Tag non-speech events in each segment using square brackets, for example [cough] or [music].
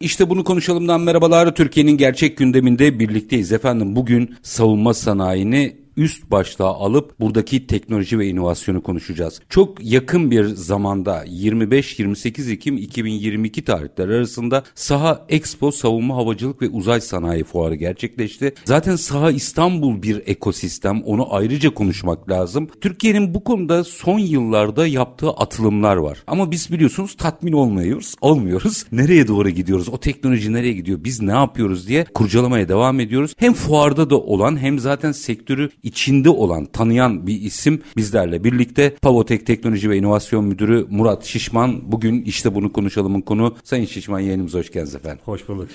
İşte bunu konuşalımdan merhabalar. Türkiye'nin gerçek gündeminde birlikteyiz efendim. Bugün savunma sanayini üst başlığa alıp buradaki teknoloji ve inovasyonu konuşacağız. Çok yakın bir zamanda 25-28 Ekim 2022 tarihleri arasında Saha Expo Savunma Havacılık ve Uzay Sanayi Fuarı gerçekleşti. Zaten Saha İstanbul bir ekosistem onu ayrıca konuşmak lazım. Türkiye'nin bu konuda son yıllarda yaptığı atılımlar var. Ama biz biliyorsunuz tatmin olmuyoruz, olmuyoruz. Nereye doğru gidiyoruz? O teknoloji nereye gidiyor? Biz ne yapıyoruz diye kurcalamaya devam ediyoruz. Hem fuarda da olan hem zaten sektörü içinde olan, tanıyan bir isim bizlerle birlikte. Pavotek Teknoloji ve İnovasyon Müdürü Murat Şişman. Bugün işte bunu konuşalımın konu. Sayın Şişman yayınımıza hoş geldiniz efendim. Hoş bulduk.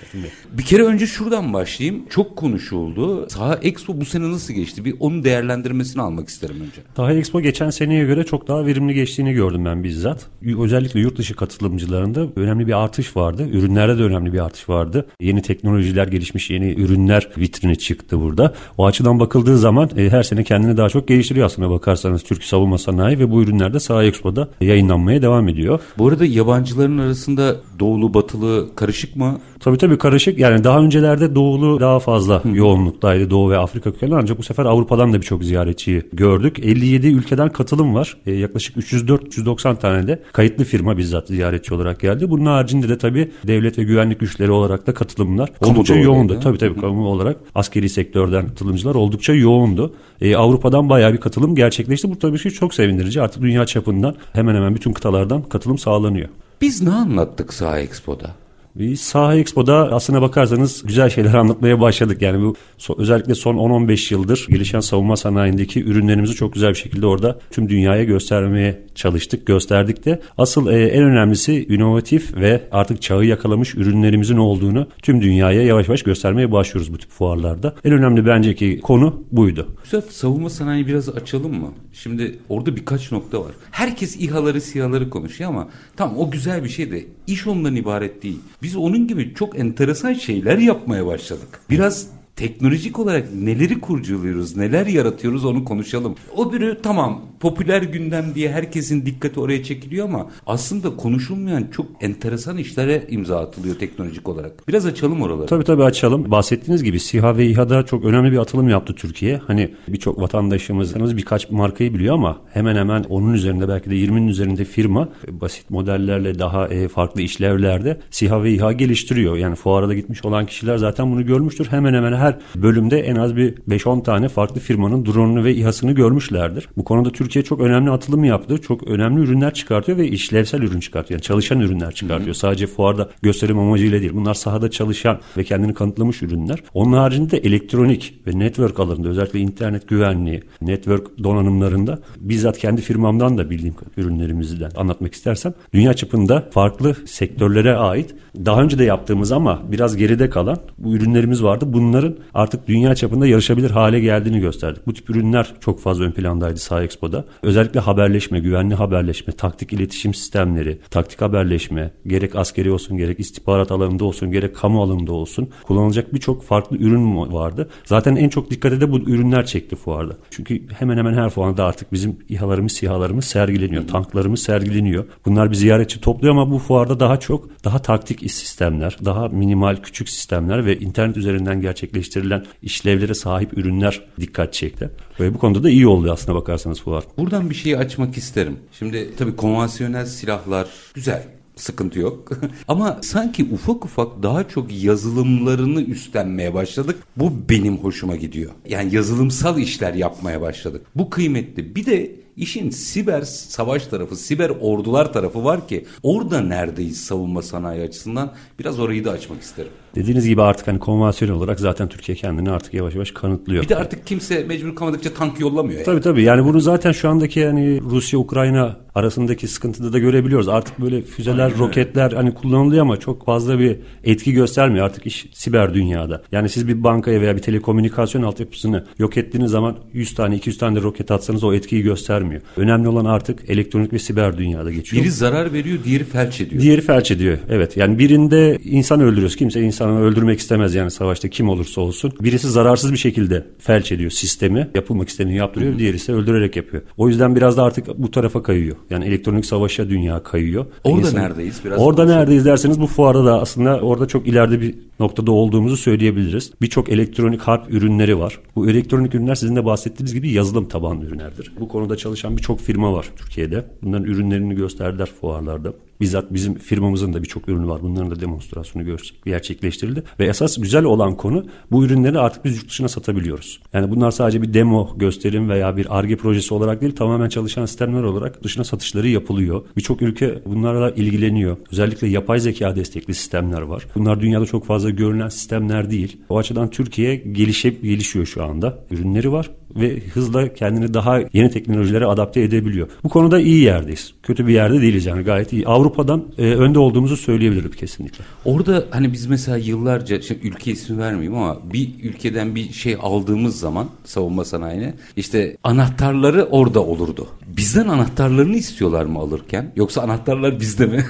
Bir kere önce şuradan başlayayım. Çok konuşuldu. Saha Expo bu sene nasıl geçti? Bir onun değerlendirmesini almak isterim önce. Saha Expo geçen seneye göre çok daha verimli geçtiğini gördüm ben bizzat. Özellikle yurt dışı katılımcılarında önemli bir artış vardı. Ürünlerde de önemli bir artış vardı. Yeni teknolojiler gelişmiş, yeni ürünler vitrini çıktı burada. O açıdan bakıldığı zaman e, her sene kendini daha çok geliştiriyor aslında bakarsanız Türk savunma sanayi ve bu ürünler de Saha Expo'da yayınlanmaya devam ediyor. Bu arada yabancıların arasında doğulu batılı karışık mı? Tabii tabii karışık. Yani daha öncelerde doğulu daha fazla yoğunluktaydı. Doğu ve Afrika kökenli ancak bu sefer Avrupa'dan da birçok ziyaretçiyi gördük. 57 ülkeden katılım var. E, yaklaşık 304-390 tane de kayıtlı firma bizzat ziyaretçi olarak geldi. Bunun haricinde de tabii devlet ve güvenlik güçleri olarak da katılımlar Kamu oldukça yoğundu. Tabii tabii kamu olarak askeri sektörden katılımcılar oldukça yoğundu. E, Avrupa'dan bayağı bir katılım gerçekleşti. Bu tabii ki çok sevindirici. Artık dünya çapından hemen hemen bütün kıtalardan katılım sağlanıyor. Biz ne anlattık Saha Expo'da? Bir Saha Expo'da aslına bakarsanız güzel şeyler [laughs] anlatmaya başladık. Yani bu özellikle son 10-15 yıldır gelişen savunma sanayindeki ürünlerimizi çok güzel bir şekilde orada tüm dünyaya göstermeye çalıştık, gösterdik de. Asıl e, en önemlisi inovatif ve artık çağı yakalamış ürünlerimizin olduğunu tüm dünyaya yavaş yavaş göstermeye başlıyoruz bu tip fuarlarda. En önemli bence ki konu buydu. Güzel savunma sanayi biraz açalım mı? Şimdi orada birkaç nokta var. Herkes İHA'ları SİHA'ları konuşuyor ama tamam o güzel bir şey de iş ondan ibaret değil. Biz onun gibi çok enteresan şeyler yapmaya başladık. Biraz teknolojik olarak neleri kurcalıyoruz, neler yaratıyoruz onu konuşalım. O biri tamam popüler gündem diye herkesin dikkati oraya çekiliyor ama aslında konuşulmayan çok enteresan işlere imza atılıyor teknolojik olarak. Biraz açalım oraları. Tabii tabii açalım. Bahsettiğiniz gibi SİHA ve İHA'da çok önemli bir atılım yaptı Türkiye. Hani birçok vatandaşımız birkaç markayı biliyor ama hemen hemen onun üzerinde belki de 20'nin üzerinde firma e, basit modellerle daha e, farklı işlevlerde SİHA ve İHA geliştiriyor. Yani fuara da gitmiş olan kişiler zaten bunu görmüştür. Hemen hemen her bölümde en az bir 5-10 tane farklı firmanın drone'unu ve İHA'sını görmüşlerdir. Bu konuda Türkiye çok önemli atılım yaptı. Çok önemli ürünler çıkartıyor ve işlevsel ürün çıkartıyor. Yani çalışan ürünler çıkartıyor. Sadece fuarda gösterim amacıyla değil. Bunlar sahada çalışan ve kendini kanıtlamış ürünler. Onun haricinde de elektronik ve network alanında özellikle internet güvenliği, network donanımlarında bizzat kendi firmamdan da bildiğim ürünlerimizden anlatmak istersem dünya çapında farklı sektörlere ait daha önce de yaptığımız ama biraz geride kalan bu ürünlerimiz vardı. Bunların artık dünya çapında yarışabilir hale geldiğini gösterdik. Bu tip ürünler çok fazla ön plandaydı Saha Expo'da. Özellikle haberleşme, güvenli haberleşme, taktik iletişim sistemleri, taktik haberleşme, gerek askeri olsun, gerek istihbarat alanında olsun, gerek kamu alanında olsun kullanılacak birçok farklı ürün vardı. Zaten en çok dikkate de bu ürünler çekti fuarda. Çünkü hemen hemen her fuarda artık bizim İHA'larımız, SİHA'larımız sergileniyor. Tanklarımız sergileniyor. Bunlar bir ziyaretçi topluyor ama bu fuarda daha çok daha taktik iş sistemler, daha minimal küçük sistemler ve internet üzerinden gerçekleştirilen işlevlere sahip ürünler dikkat çekti. Ve bu konuda da iyi oldu aslına bakarsanız fuar. Buradan bir şeyi açmak isterim. Şimdi tabii konvansiyonel silahlar güzel. Sıkıntı yok. [laughs] Ama sanki ufak ufak daha çok yazılımlarını üstlenmeye başladık. Bu benim hoşuma gidiyor. Yani yazılımsal işler yapmaya başladık. Bu kıymetli. Bir de işin siber savaş tarafı, siber ordular tarafı var ki orada neredeyiz savunma sanayi açısından? Biraz orayı da açmak isterim. Dediğiniz gibi artık hani konvansiyonel olarak zaten Türkiye kendini artık yavaş yavaş kanıtlıyor. Bir de artık kimse mecbur kalmadıkça tank yollamıyor. Yani. Tabii tabii yani bunu zaten şu andaki yani Rusya-Ukrayna arasındaki sıkıntıda da görebiliyoruz. Artık böyle füzeler, Aynen. roketler hani kullanılıyor ama çok fazla bir etki göstermiyor artık iş siber dünyada. Yani siz bir bankaya veya bir telekomünikasyon altyapısını yok ettiğiniz zaman 100 tane 200 tane de roket atsanız o etkiyi göstermiyor. Önemli olan artık elektronik ve siber dünyada geçiyor. Biri zarar veriyor, diğeri felç ediyor. Diğeri felç ediyor. Evet. Yani birinde insan öldürüyoruz. Kimse insanı öldürmek istemez yani savaşta kim olursa olsun. Birisi zararsız bir şekilde felç ediyor sistemi. Yapılmak istediğini yaptırıyor. Diğeri ise öldürerek yapıyor. O yüzden biraz da artık bu tarafa kayıyor. Yani elektronik savaşa dünya kayıyor. Orada İnsan, neredeyiz? Biraz orada neredeyiz derseniz bu fuarda da aslında orada çok ileride bir noktada olduğumuzu söyleyebiliriz. Birçok elektronik harp ürünleri var. Bu elektronik ürünler sizin de bahsettiğiniz gibi yazılım tabanlı ürünlerdir. Bu konuda çalışan birçok firma var Türkiye'de. Bunların ürünlerini gösterdiler fuarlarda. Bizzat bizim firmamızın da birçok ürünü var. Bunların da demonstrasyonu gerçekleştirildi. Ve esas güzel olan konu bu ürünleri artık biz yurt dışına satabiliyoruz. Yani bunlar sadece bir demo gösterim veya bir ARGE projesi olarak değil tamamen çalışan sistemler olarak dışına satışları yapılıyor. Birçok ülke bunlarla ilgileniyor. Özellikle yapay zeka destekli sistemler var. Bunlar dünyada çok fazla görünen sistemler değil. O açıdan Türkiye gelişip gelişiyor şu anda. Ürünleri var ve hızla kendini daha yeni teknolojilere adapte edebiliyor. Bu konuda iyi yerdeyiz. Kötü bir yerde değiliz yani gayet iyi. Avrupa'dan e, önde olduğumuzu söyleyebilirim kesinlikle. Orada hani biz mesela yıllarca şimdi ülke ismi vermeyeyim ama bir ülkeden bir şey aldığımız zaman savunma sanayine işte anahtarları orada olurdu. Bizden anahtarlarını istiyorlar mı alırken yoksa anahtarlar bizde mi?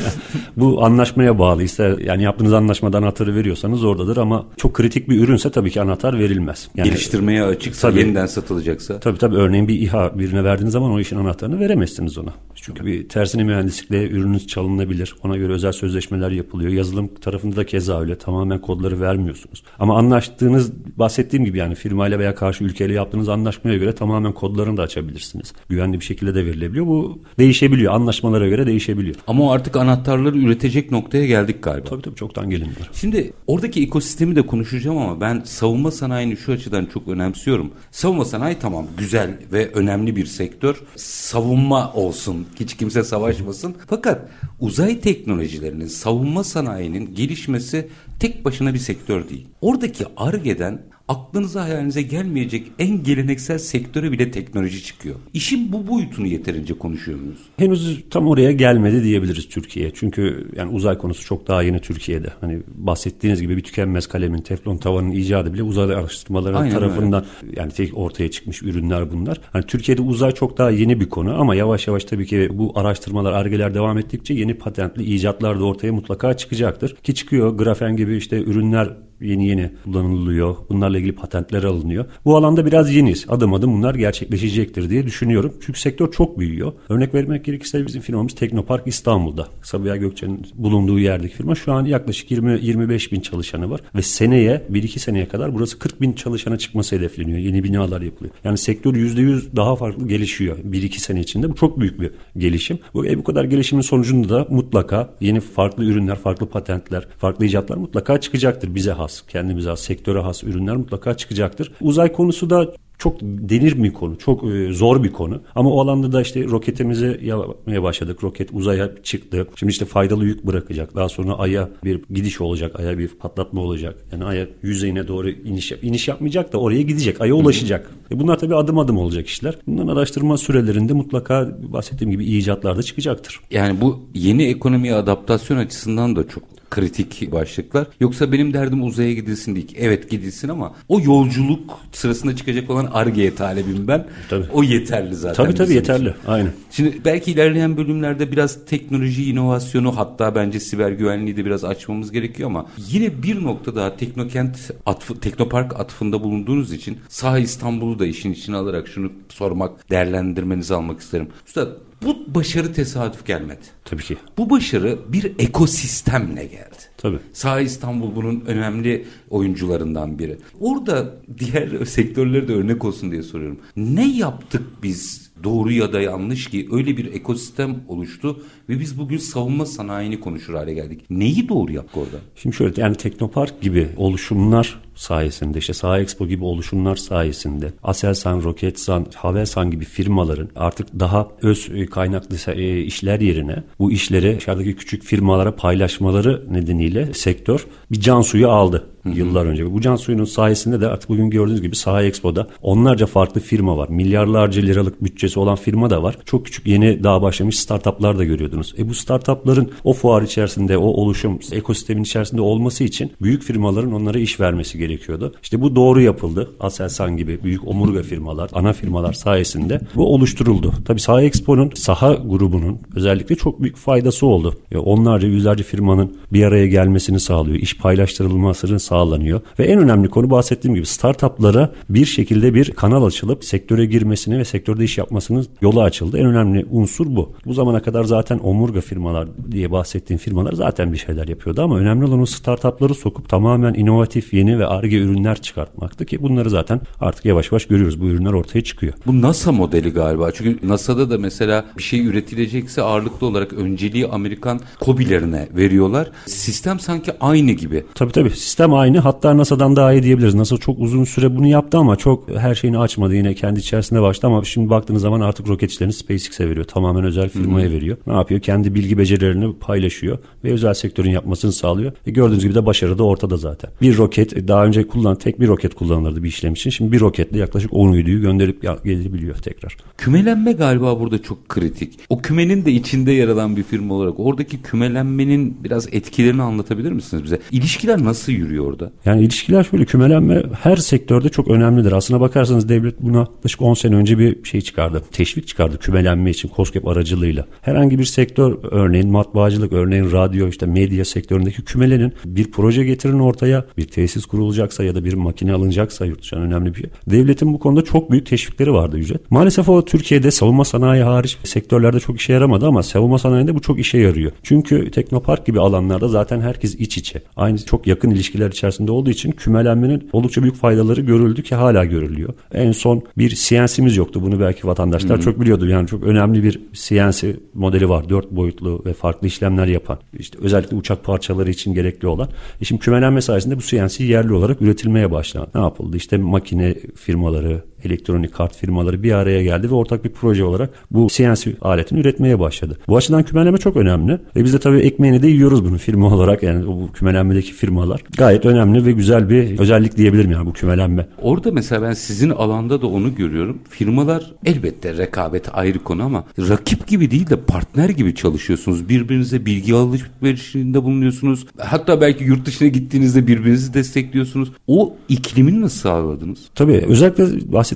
[laughs] Bu anlaşmaya bağlı. İster yani yaptığınız anlaşmada anahtarı veriyorsanız oradadır ama çok kritik bir ürünse tabii ki anahtar verilmez. Yani, Geliştirmeye açıksa tabii, yeniden satılacaksa. Tabii tabii örneğin bir İHA birine verdiğiniz zaman o işin anahtarını veremezsiniz ona. Çünkü bir tersine mühendislikle ürününüz çalınabilir. Ona göre özel sözleşmeler yapılıyor. Yazılım tarafında da keza öyle. Tamamen kodları vermiyorsunuz. Ama anlaştığınız bahsettiğim gibi yani firmayla veya karşı ülkeyle yaptığınız anlaşmaya göre tamamen kodlarını da açabilirsiniz. Güvenli bir şekilde de verilebiliyor. Bu değişebiliyor. Anlaşmalara göre değişebiliyor. Ama o artık anahtarları üretecek noktaya geldik galiba. Tabii tabii çoktan gelindiler. Şimdi oradaki ekosistemi de konuşacağım ama ben savunma sanayini şu açıdan çok önemsiyorum. Savunma sanayi tamam güzel ve önemli bir sektör. Savunma olsun. Hiç kimse savaşmasın. Fakat uzay teknolojilerinin, savunma sanayinin gelişmesi tek başına bir sektör değil. Oradaki ARGE'den aklınıza hayalinize gelmeyecek en geleneksel sektöre bile teknoloji çıkıyor. İşin bu boyutunu yeterince konuşuyor muyuz? Henüz tam oraya gelmedi diyebiliriz Türkiye. Çünkü yani uzay konusu çok daha yeni Türkiye'de. Hani bahsettiğiniz gibi bir tükenmez kalemin, teflon tavanın icadı bile uzay araştırmaları Aynen tarafından öyle. yani tek ortaya çıkmış ürünler bunlar. Hani Türkiye'de uzay çok daha yeni bir konu ama yavaş yavaş tabii ki bu araştırmalar, argeler devam ettikçe yeni patentli icatlar da ortaya mutlaka çıkacaktır. Ki çıkıyor grafen gibi işte ürünler yeni yeni kullanılıyor. Bunlarla ilgili patentler alınıyor. Bu alanda biraz yeniyiz. Adım adım bunlar gerçekleşecektir diye düşünüyorum. Çünkü sektör çok büyüyor. Örnek vermek gerekirse bizim firmamız Teknopark İstanbul'da. Sabiha Gökçen'in bulunduğu yerdeki firma. Şu an yaklaşık 20-25 bin çalışanı var. Ve seneye 1-2 seneye kadar burası 40 bin çalışana çıkması hedefleniyor. Yeni binalar yapılıyor. Yani sektör %100 daha farklı gelişiyor 1-2 sene içinde. Bu çok büyük bir gelişim. Bu, e, bu kadar gelişimin sonucunda da mutlaka yeni farklı ürünler, farklı patentler, farklı icatlar mutlaka çıkacaktır bize has has, kendimize has, sektöre has ürünler mutlaka çıkacaktır. Uzay konusu da çok denir bir konu, çok e, zor bir konu. Ama o alanda da işte roketimizi yapmaya başladık. Roket uzaya çıktı. Şimdi işte faydalı yük bırakacak. Daha sonra Ay'a bir gidiş olacak. Ay'a bir patlatma olacak. Yani Ay'a yüzeyine doğru iniş, iniş yapmayacak da oraya gidecek. Ay'a ulaşacak. E bunlar tabii adım adım olacak işler. Bunların araştırma sürelerinde mutlaka bahsettiğim gibi icatlar da çıkacaktır. Yani bu yeni ekonomiye adaptasyon açısından da çok kritik başlıklar. Yoksa benim derdim uzaya gidilsin değil. Evet gidilsin ama o yolculuk sırasında çıkacak olan argeye talebim ben. Tabii. O yeterli zaten. Tabii tabii yeterli. Için. Aynen. Şimdi belki ilerleyen bölümlerde biraz teknoloji, inovasyonu hatta bence siber güvenliği de biraz açmamız gerekiyor ama yine bir nokta daha Teknokent atfı, Teknopark atfında bulunduğunuz için sağ İstanbul'u da işin içine alarak şunu sormak, değerlendirmenizi almak isterim. Üstad bu başarı tesadüf gelmedi. Tabii ki. Bu başarı bir ekosistemle geldi. Tabii. Sağ İstanbul bunun önemli oyuncularından biri. Orada diğer [laughs] sektörleri de örnek olsun diye soruyorum. Ne yaptık biz doğru ya da yanlış ki öyle bir ekosistem oluştu ve biz bugün savunma sanayini konuşur hale geldik. Neyi doğru yaptık orada? Şimdi şöyle yani Teknopark gibi oluşumlar sayesinde işte Saha Expo gibi oluşumlar sayesinde Aselsan, Roketsan, Havelsan gibi firmaların artık daha öz e, kaynaklı e, işler yerine bu işleri dışarıdaki küçük firmalara paylaşmaları nedeniyle sektör bir can suyu aldı. yıllar önce. Bu can suyunun sayesinde de artık bugün gördüğünüz gibi Saha Expo'da onlarca farklı firma var. Milyarlarca liralık bütçesi olan firma da var. Çok küçük yeni daha başlamış startuplar da görüyordunuz. E bu startupların o fuar içerisinde, o oluşum, ekosistemin içerisinde olması için büyük firmaların onlara iş vermesi gerekiyordu. İşte bu doğru yapıldı. Aselsan gibi büyük omurga firmalar, ana firmalar sayesinde bu oluşturuldu. Tabii Saha Expo'nun Saha grubunun özellikle çok büyük faydası oldu. Ya onlarca, yüzlerce firmanın bir araya gelmesini sağlıyor. İş paylaştırılmasını sağlanıyor. Ve en önemli konu bahsettiğim gibi startuplara bir şekilde bir kanal açılıp sektöre girmesini ve sektörde iş yapmasının yolu açıldı. En önemli unsur bu. Bu zamana kadar zaten omurga firmalar diye bahsettiğim firmalar zaten bir şeyler yapıyordu ama önemli olan o startupları sokup tamamen inovatif, yeni ve arge ürünler çıkartmaktı ki bunları zaten artık yavaş yavaş görüyoruz. Bu ürünler ortaya çıkıyor. Bu NASA modeli galiba. Çünkü NASA'da da mesela bir şey üretilecekse ağırlıklı olarak önceliği Amerikan kobilerine veriyorlar. Sistem sanki aynı gibi. Tabii tabii sistem aynı hatta NASA'dan daha iyi diyebiliriz. NASA çok uzun süre bunu yaptı ama çok her şeyini açmadı yine kendi içerisinde başladı ama şimdi baktığınız zaman artık roket işlerini SpaceX'e veriyor. Tamamen özel firmaya Hı-hı. veriyor. Ne yapıyor? Kendi bilgi becerilerini paylaşıyor ve özel sektörün yapmasını sağlıyor. E gördüğünüz gibi de başarı da ortada zaten. Bir roket daha önce kullan tek bir roket kullanılırdı bir işlem için. Şimdi bir roketle yaklaşık 10 uyduyu gönderip gelebiliyor tekrar. Kümelenme galiba burada çok kritik. O kümenin de içinde yer alan bir firma olarak oradaki kümelenmenin biraz etkilerini anlatabilir misiniz bize? İlişkiler nasıl yürüyor orada? Yani ilişkiler şöyle kümelenme her sektörde çok önemlidir. Aslına bakarsanız devlet buna yaklaşık 10 sene önce bir şey çıkardı. Teşvik çıkardı kümelenme için COSGAP aracılığıyla. Herhangi bir sektör örneğin matbaacılık, örneğin radyo, işte medya sektöründeki kümelenin bir proje getirin ortaya, bir tesis kurulacaksa ya da bir makine alınacaksa yurt dışından önemli bir şey. Devletin bu konuda çok büyük teşvikleri vardı ücret. Maalesef o Türkiye'de savunma sanayi hariç sektörlerde çok işe yaramadı ama savunma sanayinde bu çok işe yarıyor. Çünkü teknopark gibi alanlarda zaten herkes iç içe. Aynı çok yakın ilişkiler içerisinde olduğu için kümelenmenin oldukça büyük faydaları görüldü ki hala görülüyor. En son bir CNC'miz yoktu. Bunu belki vatandaşlar Hı-hı. çok biliyordu. Yani çok önemli bir CNC modeli var. Dört boyutlu ve farklı işlemler yapan. İşte özellikle uçak parçaları için gerekli olan. E şimdi kümelenme sayesinde bu CNC yerli olarak üretilmeye başlandı. Ne yapıldı? İşte makine firmaları, elektronik kart firmaları bir araya geldi ve ortak bir proje olarak bu CNC aletini üretmeye başladı. Bu açıdan kümelenme çok önemli. Ve biz de tabii ekmeğini de yiyoruz bunu firma [laughs] olarak. Yani bu kümelenmedeki firmalar gayet önemli ve güzel bir özellik diyebilirim yani bu kümelenme. Orada mesela ben sizin alanda da onu görüyorum. Firmalar elbette rekabet ayrı konu ama rakip gibi değil de partner gibi çalışıyorsunuz. Birbirinize bilgi alışverişinde bulunuyorsunuz. Hatta belki yurt dışına gittiğinizde birbirinizi destekliyorsunuz. O iklimini nasıl sağladınız? Tabii özellikle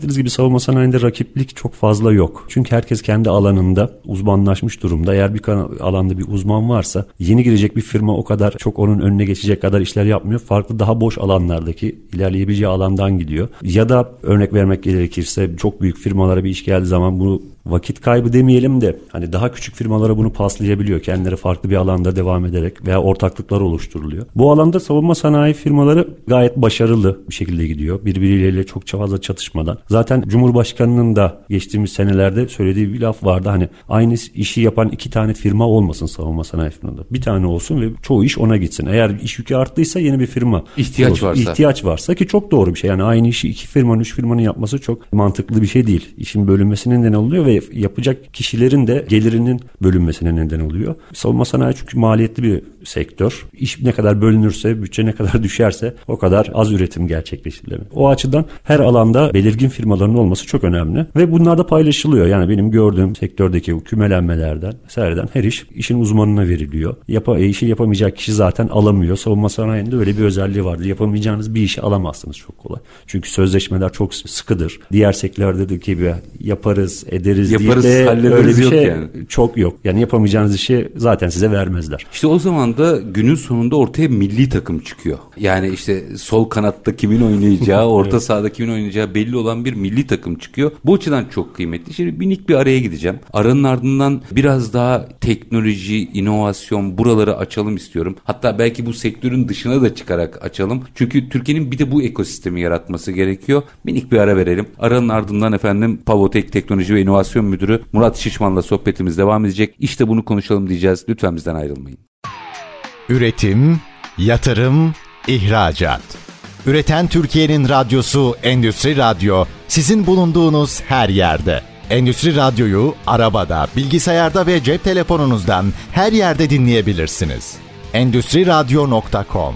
bahsettiğiniz gibi savunma sanayinde rakiplik çok fazla yok. Çünkü herkes kendi alanında uzmanlaşmış durumda. Eğer bir alanda bir uzman varsa yeni girecek bir firma o kadar çok onun önüne geçecek kadar işler yapmıyor. Farklı daha boş alanlardaki ilerleyebileceği alandan gidiyor. Ya da örnek vermek gerekirse çok büyük firmalara bir iş geldiği zaman bunu vakit kaybı demeyelim de hani daha küçük firmalara bunu paslayabiliyor. Kendileri farklı bir alanda devam ederek veya ortaklıklar oluşturuluyor. Bu alanda savunma sanayi firmaları gayet başarılı bir şekilde gidiyor. Birbirleriyle çok fazla çatışmadan. Zaten Cumhurbaşkanının da geçtiğimiz senelerde söylediği bir laf vardı. Hani aynı işi yapan iki tane firma olmasın savunma sanayi firmaları. Bir tane olsun ve çoğu iş ona gitsin. Eğer iş yükü arttıysa yeni bir firma. ihtiyaç olsun. varsa. İhtiyaç varsa ki çok doğru bir şey. Yani aynı işi iki firmanın, üç firmanın yapması çok mantıklı bir şey değil. İşin bölünmesinin neden oluyor ve yapacak kişilerin de gelirinin bölünmesine neden oluyor. Savunma sanayi çünkü maliyetli bir sektör. İş ne kadar bölünürse, bütçe ne kadar [laughs] düşerse o kadar az üretim gerçekleştirilir. O açıdan her alanda belirgin firmaların olması çok önemli ve bunlar da paylaşılıyor. Yani benim gördüğüm sektördeki kümelenmelerden, vesaireden her iş işin uzmanına veriliyor. Yapa, e, işi yapamayacak kişi zaten alamıyor. Savunma sanayinde öyle bir özelliği vardır. Yapamayacağınız bir işi alamazsınız çok kolay. Çünkü sözleşmeler çok sıkıdır. Diğer sektörlerdeki gibi yaparız, ederiz yaparız, diye öyle bir şey yani. çok yok. Yani yapamayacağınız işi zaten size vermezler. İşte o zaman da günün sonunda ortaya milli takım çıkıyor. Yani işte sol kanatta kimin oynayacağı, [laughs] orta evet. sahada kimin oynayacağı belli olan bir milli takım çıkıyor. Bu açıdan çok kıymetli. Şimdi minik bir araya gideceğim. Aranın ardından biraz daha teknoloji, inovasyon buraları açalım istiyorum. Hatta belki bu sektörün dışına da çıkarak açalım. Çünkü Türkiye'nin bir de bu ekosistemi yaratması gerekiyor. Minik bir ara verelim. Aranın ardından efendim Pavotek Teknoloji ve İnovasyon Müdürü Murat Şişman'la sohbetimiz devam edecek. İşte bunu konuşalım diyeceğiz. Lütfen bizden ayrılmayın. Üretim, yatırım, ihracat. Üreten Türkiye'nin radyosu Endüstri Radyo sizin bulunduğunuz her yerde. Endüstri Radyo'yu arabada, bilgisayarda ve cep telefonunuzdan her yerde dinleyebilirsiniz. Endüstriradyo.com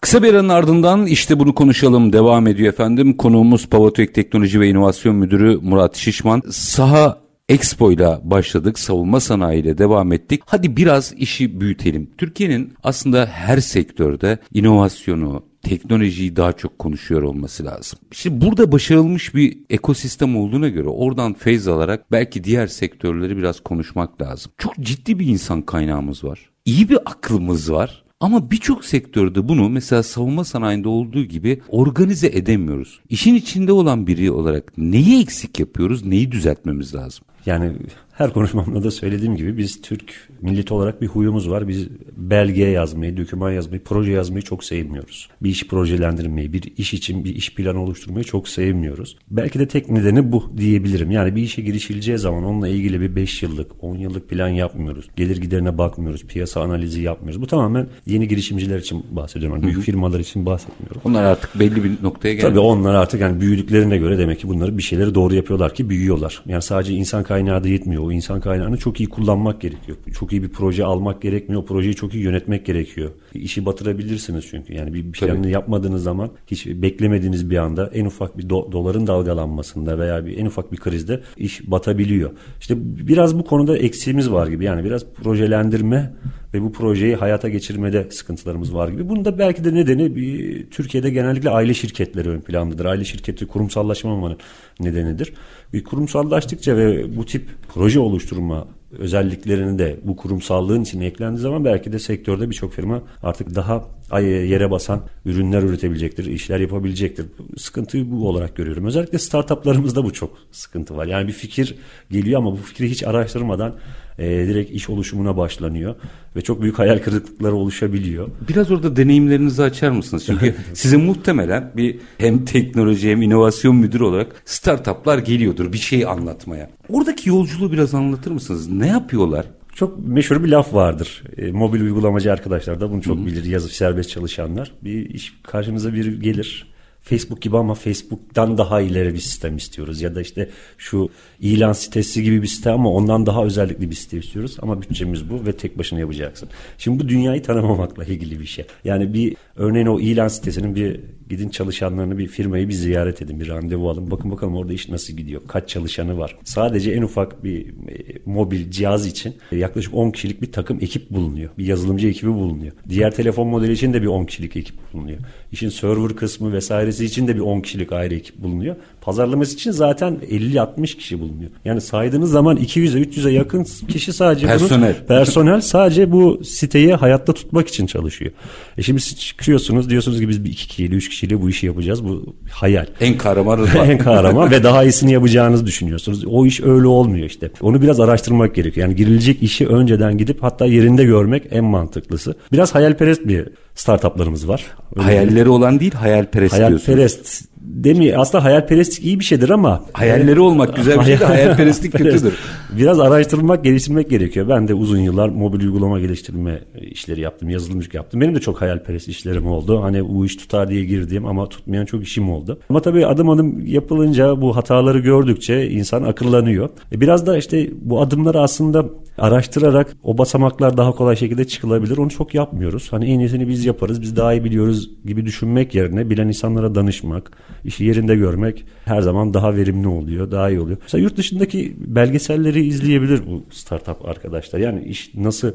Kısa bir aranın ardından işte bunu konuşalım devam ediyor efendim. Konuğumuz Pavatek Teknoloji ve İnovasyon Müdürü Murat Şişman. Saha Expo ile başladık. Savunma sanayi ile devam ettik. Hadi biraz işi büyütelim. Türkiye'nin aslında her sektörde inovasyonu, teknolojiyi daha çok konuşuyor olması lazım. Şimdi burada başarılmış bir ekosistem olduğuna göre oradan feyz alarak belki diğer sektörleri biraz konuşmak lazım. Çok ciddi bir insan kaynağımız var. İyi bir aklımız var. Ama birçok sektörde bunu mesela savunma sanayinde olduğu gibi organize edemiyoruz. İşin içinde olan biri olarak neyi eksik yapıyoruz, neyi düzeltmemiz lazım? Yani her konuşmamda da söylediğim gibi biz Türk milleti olarak bir huyumuz var. Biz belge yazmayı, doküman yazmayı, proje yazmayı çok sevmiyoruz. Bir iş projelendirmeyi, bir iş için bir iş planı oluşturmayı çok sevmiyoruz. Belki de tek nedeni bu diyebilirim. Yani bir işe girişileceği zaman onunla ilgili bir 5 yıllık, 10 yıllık plan yapmıyoruz. Gelir giderine bakmıyoruz, piyasa analizi yapmıyoruz. Bu tamamen yeni girişimciler için bahsediyorum. Yani büyük firmalar için bahsetmiyorum. Onlar artık belli bir noktaya geldi. Tabii onlar artık yani büyüdüklerine göre demek ki bunları bir şeyleri doğru yapıyorlar ki büyüyorlar. Yani sadece insan kaynağı da yetmiyor o insan kaynağını çok iyi kullanmak gerekiyor. Çok iyi bir proje almak gerekmiyor. O projeyi çok iyi yönetmek gerekiyor. İşi batırabilirsiniz çünkü. Yani bir planını Tabii. yapmadığınız zaman hiç beklemediğiniz bir anda en ufak bir do- doların dalgalanmasında veya bir en ufak bir krizde iş batabiliyor. İşte biraz bu konuda eksiğimiz var gibi. Yani biraz projelendirme ve bu projeyi hayata geçirmede sıkıntılarımız var gibi. Bunun da belki de nedeni bir, Türkiye'de genellikle aile şirketleri ön plandadır. Aile şirketi kurumsallaşmamanın nedenidir. Bir kurumsallaştıkça ve bu tip proje oluşturma özelliklerini de bu kurumsallığın içine eklendiği zaman belki de sektörde birçok firma artık daha yere basan ürünler üretebilecektir, işler yapabilecektir. Sıkıntıyı bu olarak görüyorum. Özellikle startuplarımızda bu çok sıkıntı var. Yani bir fikir geliyor ama bu fikri hiç araştırmadan e, direkt iş oluşumuna başlanıyor ve çok büyük hayal kırıklıkları oluşabiliyor. Biraz orada deneyimlerinizi açar mısınız? Çünkü [laughs] sizin muhtemelen bir hem teknoloji hem inovasyon müdürü olarak startuplar geliyordur bir şey anlatmaya. Oradaki yolculuğu biraz anlatır mısınız? Ne yapıyorlar? Çok meşhur bir laf vardır. E, mobil uygulamacı arkadaşlar da bunu çok Hı-hı. bilir. Yazıp serbest çalışanlar. Bir iş karşınıza bir gelir Facebook gibi ama Facebook'tan daha ileri bir sistem istiyoruz. Ya da işte şu ilan sitesi gibi bir site ama ondan daha özellikli bir site istiyoruz. Ama bütçemiz bu ve tek başına yapacaksın. Şimdi bu dünyayı tanımamakla ilgili bir şey. Yani bir örneğin o ilan sitesinin bir gidin çalışanlarını bir firmayı bir ziyaret edin. Bir randevu alın. Bakın bakalım orada iş nasıl gidiyor. Kaç çalışanı var. Sadece en ufak bir e, mobil cihaz için yaklaşık 10 kişilik bir takım ekip bulunuyor. Bir yazılımcı ekibi bulunuyor. Diğer telefon modeli için de bir 10 kişilik ekip bulunuyor. İşin server kısmı vesairesi için de bir 10 kişilik ayrı ekip bulunuyor. Pazarlaması için zaten 50-60 kişi bulunuyor. Yani saydığınız zaman 200'e 300'e yakın kişi sadece personel. Bunu, [laughs] personel sadece bu siteyi hayatta tutmak için çalışıyor. E şimdi siz çıkıyorsunuz diyorsunuz ki biz bir iki kişiyle üç kişiyle bu işi yapacağız. Bu hayal. En kahraman [laughs] en kahraman ve daha iyisini [laughs] yapacağınızı düşünüyorsunuz. O iş öyle olmuyor işte. Onu biraz araştırmak gerekiyor. Yani girilecek işi önceden gidip hatta yerinde görmek en mantıklısı. Biraz hayalperest bir startuplarımız var. Öyle Hayalleri olan değil hayalperest, hayalperest diyorsunuz demi aslında hayalperestlik iyi bir şeydir ama hayalleri olmak güzel bir şey de hayalperestlik [laughs] kötüdür. Biraz araştırmak, geliştirmek gerekiyor. Ben de uzun yıllar mobil uygulama geliştirme işleri yaptım, yazılımcılık yaptım. Benim de çok hayalperest işlerim oldu. Hani bu iş tutar diye girdiğim ama tutmayan çok işim oldu. Ama tabii adım adım yapılınca bu hataları gördükçe insan akıllanıyor. E biraz da işte bu adımları aslında araştırarak o basamaklar daha kolay şekilde çıkılabilir. Onu çok yapmıyoruz. Hani en iyisini biz yaparız, biz daha iyi biliyoruz gibi düşünmek yerine bilen insanlara danışmak, işi yerinde görmek her zaman daha verimli oluyor, daha iyi oluyor. Mesela yurt dışındaki belgeselleri izleyebilir bu startup arkadaşlar. Yani iş nasıl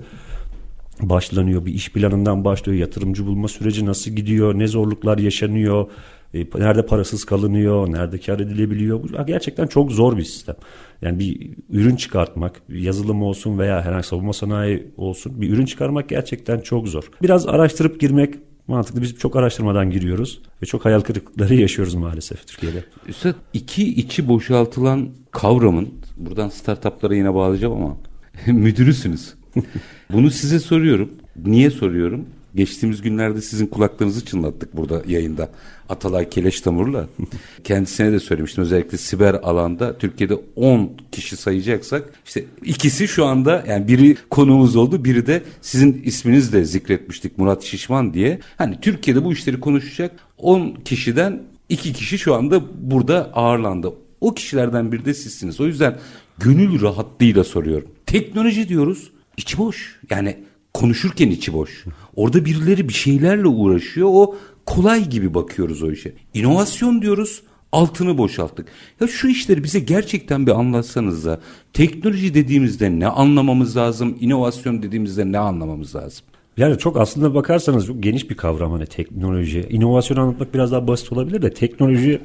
başlanıyor, bir iş planından başlıyor, yatırımcı bulma süreci nasıl gidiyor, ne zorluklar yaşanıyor, e, nerede parasız kalınıyor, nerede kar edilebiliyor. Bu gerçekten çok zor bir sistem. Yani bir ürün çıkartmak, yazılım olsun veya herhangi savunma sanayi olsun bir ürün çıkarmak gerçekten çok zor. Biraz araştırıp girmek mantıklı. Biz çok araştırmadan giriyoruz ve çok hayal kırıklıkları yaşıyoruz maalesef Türkiye'de. Üstad iki içi boşaltılan kavramın buradan startuplara yine bağlayacağım ama [laughs] müdürüsünüz. Bunu size soruyorum. Niye soruyorum? Geçtiğimiz günlerde sizin kulaklarınızı çınlattık burada yayında. Atalay Keleş Tamur'la. [laughs] Kendisine de söylemiştim özellikle siber alanda Türkiye'de 10 kişi sayacaksak işte ikisi şu anda yani biri konuğumuz oldu biri de sizin isminiz de zikretmiştik Murat Şişman diye. Hani Türkiye'de bu işleri konuşacak 10 kişiden 2 kişi şu anda burada ağırlandı. O kişilerden biri de sizsiniz. O yüzden gönül rahatlığıyla soruyorum. Teknoloji diyoruz içi boş. Yani konuşurken içi boş. Orada birileri bir şeylerle uğraşıyor. O kolay gibi bakıyoruz o işe. İnovasyon diyoruz altını boşalttık. Ya şu işleri bize gerçekten bir anlatsanız da teknoloji dediğimizde ne anlamamız lazım? İnovasyon dediğimizde ne anlamamız lazım? Yani çok aslında bakarsanız çok geniş bir kavram hani teknoloji. İnovasyon anlatmak biraz daha basit olabilir de teknoloji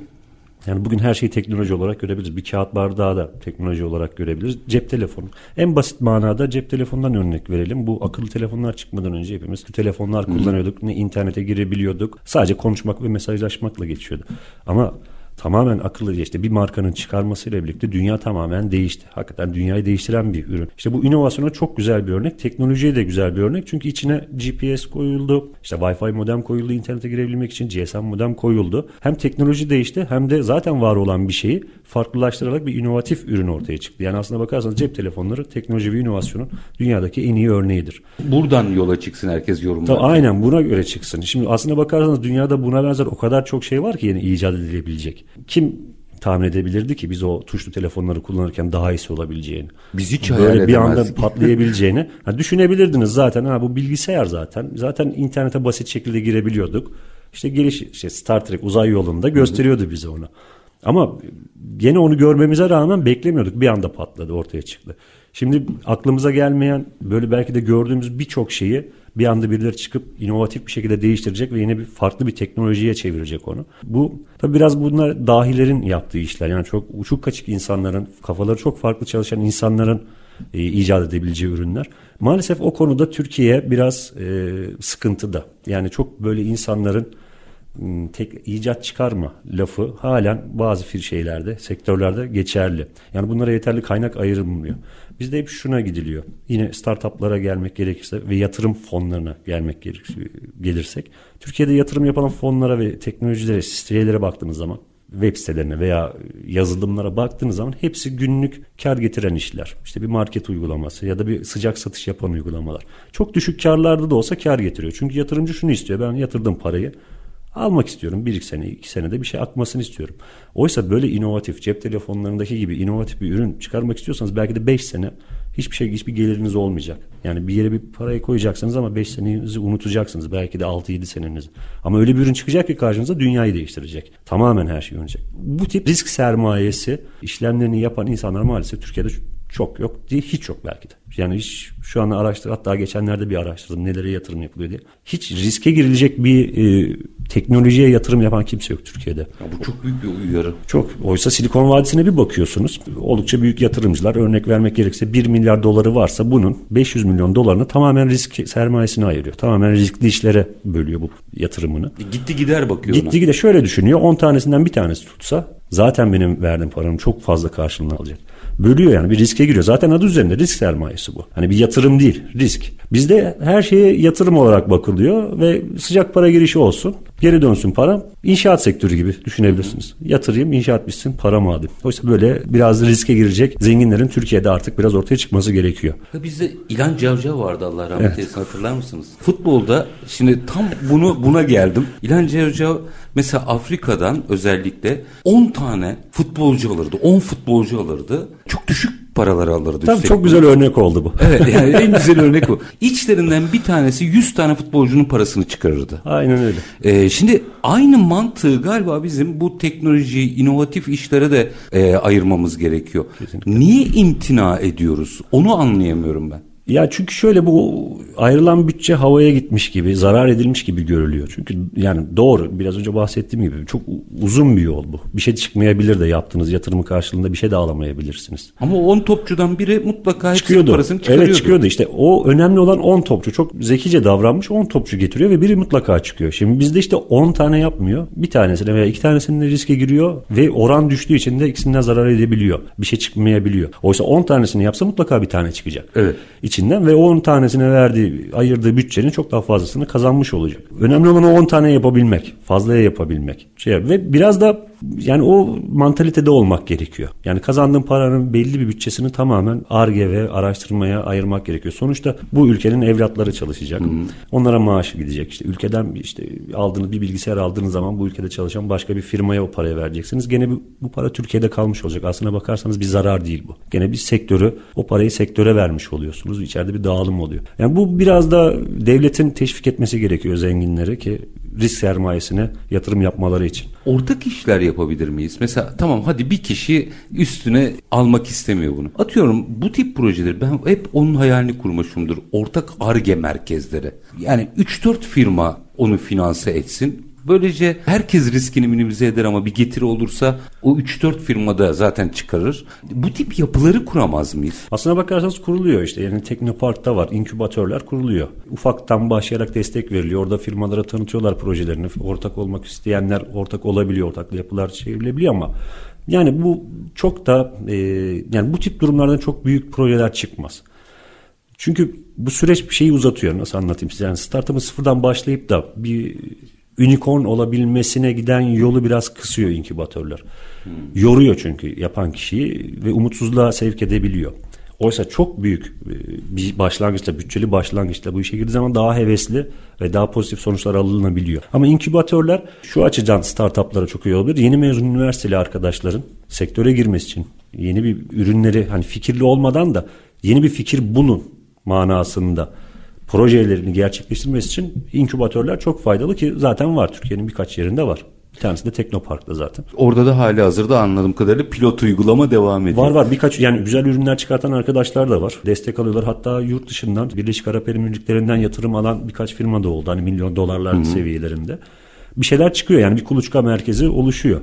yani bugün her şeyi teknoloji olarak görebiliriz. Bir kağıt bardağı da teknoloji olarak görebiliriz. Cep telefonu. En basit manada cep telefonundan örnek verelim. Bu akıllı telefonlar çıkmadan önce hepimiz telefonlar kullanıyorduk. Ne internete girebiliyorduk. Sadece konuşmak ve mesajlaşmakla geçiyordu. Ama tamamen akıllı işte bir markanın çıkarmasıyla birlikte dünya tamamen değişti. Hakikaten dünyayı değiştiren bir ürün. İşte bu inovasyona çok güzel bir örnek. Teknolojiye de güzel bir örnek. Çünkü içine GPS koyuldu. İşte Wi-Fi modem koyuldu. internete girebilmek için GSM modem koyuldu. Hem teknoloji değişti hem de zaten var olan bir şeyi farklılaştırarak bir inovatif ürün ortaya çıktı. Yani aslında bakarsanız cep telefonları teknoloji ve inovasyonun dünyadaki en iyi örneğidir. Buradan yola çıksın herkes yorumlar. Aynen buna göre çıksın. Şimdi aslında bakarsanız dünyada buna benzer o kadar çok şey var ki yeni icat edilebilecek. Kim tahmin edebilirdi ki biz o tuşlu telefonları kullanırken daha iyisi olabileceğini. Biz hiç Böyle bir anda patlayabileceğini. Ha, düşünebilirdiniz zaten ha bu bilgisayar zaten. Zaten internete basit şekilde girebiliyorduk. İşte geliş işte Star Trek uzay yolunda gösteriyordu bize onu. Ama gene onu görmemize rağmen beklemiyorduk. Bir anda patladı ortaya çıktı. Şimdi aklımıza gelmeyen böyle belki de gördüğümüz birçok şeyi bir anda birileri çıkıp inovatif bir şekilde değiştirecek ve yine bir farklı bir teknolojiye çevirecek onu. Bu tabi biraz bunlar dahilerin yaptığı işler. Yani çok uçuk kaçık insanların, kafaları çok farklı çalışan insanların e, icat edebileceği ürünler. Maalesef o konuda Türkiye biraz e, sıkıntıda. Yani çok böyle insanların tek icat çıkarma lafı halen bazı şeylerde, sektörlerde geçerli. Yani bunlara yeterli kaynak ayrılmıyor. Bizde hep şuna gidiliyor. Yine startuplara gelmek gerekirse ve yatırım fonlarına gelmek gelirsek. Türkiye'de yatırım yapan fonlara ve teknolojilere, sitelere baktığınız zaman web sitelerine veya yazılımlara baktığınız zaman hepsi günlük kar getiren işler. İşte bir market uygulaması ya da bir sıcak satış yapan uygulamalar. Çok düşük karlarda da olsa kar getiriyor. Çünkü yatırımcı şunu istiyor. Ben yatırdım parayı almak istiyorum. Bir iki sene, iki senede bir şey akmasını istiyorum. Oysa böyle inovatif, cep telefonlarındaki gibi inovatif bir ürün çıkarmak istiyorsanız belki de beş sene hiçbir şey, hiçbir geliriniz olmayacak. Yani bir yere bir parayı koyacaksınız ama beş senenizi unutacaksınız. Belki de altı yedi senenizi. Ama öyle bir ürün çıkacak ki karşınıza dünyayı değiştirecek. Tamamen her şey dönecek. Bu tip risk sermayesi işlemlerini yapan insanlar maalesef Türkiye'de çok yok değil, hiç yok belki de. Yani hiç şu an araştır hatta geçenlerde bir araştırdım nelere yatırım yapılıyor diye. Hiç riske girilecek bir e, teknolojiye yatırım yapan kimse yok Türkiye'de. Ya bu çok büyük bir uyarı. Çok. Oysa Silikon Vadisi'ne bir bakıyorsunuz. Oldukça büyük yatırımcılar örnek vermek gerekirse 1 milyar doları varsa bunun 500 milyon dolarını tamamen risk sermayesine ayırıyor. Tamamen riskli işlere bölüyor bu yatırımını. Gitti gider bakıyor Gitti gider şöyle düşünüyor. 10 tanesinden bir tanesi tutsa zaten benim verdiğim paranın çok fazla karşılığını alacak bölüyor yani bir riske giriyor. Zaten adı üzerinde risk sermayesi bu. Hani bir yatırım değil risk. Bizde her şeye yatırım olarak bakılıyor ve sıcak para girişi olsun. Geri dönsün para. İnşaat sektörü gibi düşünebilirsiniz. Yatırayım inşaat bitsin paramı alayım. Oysa böyle biraz riske girecek zenginlerin Türkiye'de artık biraz ortaya çıkması gerekiyor. Bizde İlhan Cavcav vardı Allah rahmet eylesin evet. hatırlar mısınız? Futbolda şimdi tam bunu buna geldim. İlhan Cavcav mesela Afrika'dan özellikle 10 tane futbolcu alırdı. 10 futbolcu alırdı. Çok düşük paraları alırdı. Tabii çok güzel örnek oldu bu. Evet [laughs] yani en güzel örnek bu. İçlerinden bir tanesi 100 tane futbolcunun parasını çıkarırdı. Aynen öyle. Ee, şimdi aynı mantığı galiba bizim bu teknoloji, inovatif işlere de e, ayırmamız gerekiyor. Kesinlikle. Niye imtina ediyoruz? Onu anlayamıyorum ben. Ya çünkü şöyle bu ayrılan bütçe havaya gitmiş gibi, zarar edilmiş gibi görülüyor. Çünkü yani doğru biraz önce bahsettiğim gibi çok uzun bir yol bu. Bir şey çıkmayabilir de yaptığınız yatırımı karşılığında bir şey de alamayabilirsiniz. Ama 10 topçudan biri mutlaka çıkıyordu. parasını çıkarıyordu. Evet çıkıyordu işte o önemli olan 10 topçu. Çok zekice davranmış 10 topçu getiriyor ve biri mutlaka çıkıyor. Şimdi bizde işte 10 tane yapmıyor. Bir tanesine veya iki tanesinde riske giriyor ve oran düştüğü için de ikisinden zarar edebiliyor. Bir şey çıkmayabiliyor. Oysa 10 tanesini yapsa mutlaka bir tane çıkacak. Evet içinden ve 10 tanesine verdiği, ayırdığı bütçenin çok daha fazlasını kazanmış olacak. Önemli olan o 10 tane yapabilmek, fazlaya yapabilmek. Şey, ve biraz da yani o mantalitede olmak gerekiyor. Yani kazandığın paranın belli bir bütçesini tamamen ARGE ve araştırmaya ayırmak gerekiyor. Sonuçta bu ülkenin evlatları çalışacak. Hı-hı. Onlara maaş gidecek. İşte ülkeden işte aldığınız bir bilgisayar aldığınız zaman bu ülkede çalışan başka bir firmaya o parayı vereceksiniz. Gene bu, bu para Türkiye'de kalmış olacak. Aslına bakarsanız bir zarar değil bu. Gene bir sektörü o parayı sektöre vermiş oluyorsunuz. İçeride bir dağılım oluyor. Yani bu biraz da devletin teşvik etmesi gerekiyor zenginleri ki risk sermayesine yatırım yapmaları için. Ortak işler yapabilir miyiz? Mesela tamam hadi bir kişi üstüne almak istemiyor bunu. Atıyorum bu tip projeleri ben hep onun hayalini kurmuşumdur. Ortak ARGE merkezleri. Yani 3-4 firma onu finanse etsin. Böylece herkes riskini minimize eder ama bir getiri olursa o 3-4 firmada zaten çıkarır. Bu tip yapıları kuramaz mıyız? Aslına bakarsanız kuruluyor işte. Yani Teknopark'ta var. inkübatörler kuruluyor. Ufaktan başlayarak destek veriliyor. Orada firmalara tanıtıyorlar projelerini. Ortak olmak isteyenler ortak olabiliyor. Ortaklı yapılar çevrilebiliyor ama yani bu çok da e, yani bu tip durumlardan çok büyük projeler çıkmaz. Çünkü bu süreç bir şeyi uzatıyor. Nasıl anlatayım size? Yani startup'ın sıfırdan başlayıp da bir unicorn olabilmesine giden yolu biraz kısıyor inkübatörler. Hmm. Yoruyor çünkü yapan kişiyi ve umutsuzluğa sevk edebiliyor. Oysa çok büyük e, bir başlangıçta, bütçeli başlangıçta bu işe girdiği zaman daha hevesli ve daha pozitif sonuçlar alınabiliyor. Ama inkübatörler şu açıdan startuplara çok iyi olabilir. Yeni mezun üniversiteli arkadaşların sektöre girmesi için yeni bir ürünleri hani fikirli olmadan da yeni bir fikir bulun manasında projelerini gerçekleştirmesi için inkübatörler çok faydalı ki zaten var. Türkiye'nin birkaç yerinde var. Bir tanesi de Teknopark'ta zaten. Orada da hali hazırda anladığım kadarıyla pilot uygulama devam ediyor. Var var birkaç yani güzel ürünler çıkartan arkadaşlar da var. Destek alıyorlar. Hatta yurt dışından Birleşik Arap Emirlikleri'nden yatırım alan birkaç firma da oldu. Hani milyon dolarlar Hı-hı. seviyelerinde. Bir şeyler çıkıyor yani bir kuluçka merkezi oluşuyor.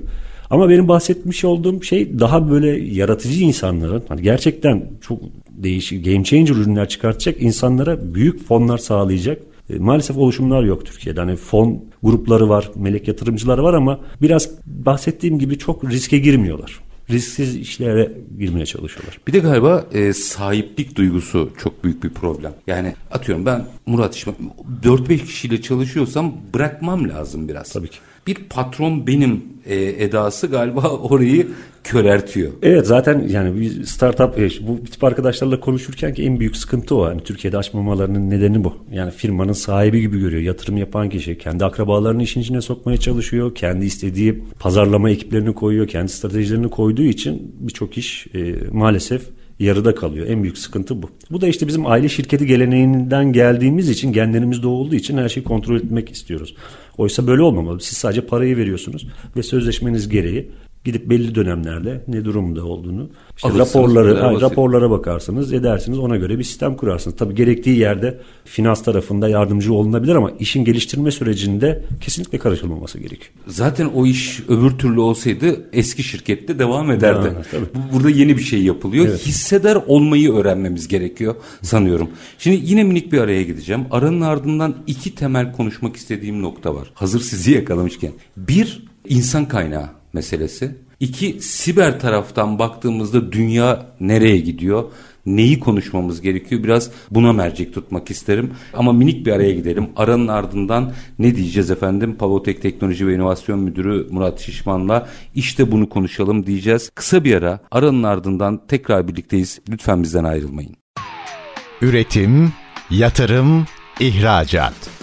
Ama benim bahsetmiş olduğum şey daha böyle yaratıcı insanların hani gerçekten çok değişik game changer ürünler çıkartacak insanlara büyük fonlar sağlayacak e, maalesef oluşumlar yok Türkiye'de. Hani fon grupları var, melek yatırımcılar var ama biraz bahsettiğim gibi çok riske girmiyorlar. Risksiz işlere girmeye çalışıyorlar. Bir de galiba e, sahiplik duygusu çok büyük bir problem. Yani atıyorum ben Murat İşman 4-5 kişiyle çalışıyorsam bırakmam lazım biraz. Tabii ki bir patron benim e, edası galiba [laughs] orayı körertiyor. Evet zaten yani bir startup e, bu tip arkadaşlarla konuşurken ki en büyük sıkıntı o. Yani Türkiye'de açmamalarının nedeni bu. Yani firmanın sahibi gibi görüyor. Yatırım yapan kişi kendi akrabalarını işin içine sokmaya çalışıyor. Kendi istediği pazarlama ekiplerini koyuyor. Kendi stratejilerini koyduğu için birçok iş e, maalesef yarıda kalıyor. En büyük sıkıntı bu. Bu da işte bizim aile şirketi geleneğinden geldiğimiz için genlerimizde olduğu için her şeyi kontrol etmek istiyoruz. Oysa böyle olmamalı. Siz sadece parayı veriyorsunuz ve sözleşmeniz gereği gidip belli dönemlerde ne durumda olduğunu işte raporları ha, raporlara bakarsınız edersiniz ona göre bir sistem kurarsınız. Tabii gerektiği yerde finans tarafında yardımcı olunabilir ama işin geliştirme sürecinde kesinlikle karışılmaması gerekiyor. Zaten o iş öbür türlü olsaydı eski şirkette devam ederdi. Ha, tabii. Burada yeni bir şey yapılıyor. Evet. Hisseder olmayı öğrenmemiz gerekiyor sanıyorum. Şimdi yine minik bir araya gideceğim. Aranın ardından iki temel konuşmak istediğim nokta var. Hazır sizi yakalamışken. Bir insan kaynağı meselesi. İki, siber taraftan baktığımızda dünya nereye gidiyor? Neyi konuşmamız gerekiyor? Biraz buna mercek tutmak isterim. Ama minik bir araya gidelim. Aranın ardından ne diyeceğiz efendim? Pavotek Teknoloji ve İnovasyon Müdürü Murat Şişman'la işte bunu konuşalım diyeceğiz. Kısa bir ara. Aranın ardından tekrar birlikteyiz. Lütfen bizden ayrılmayın. Üretim, yatırım, ihracat.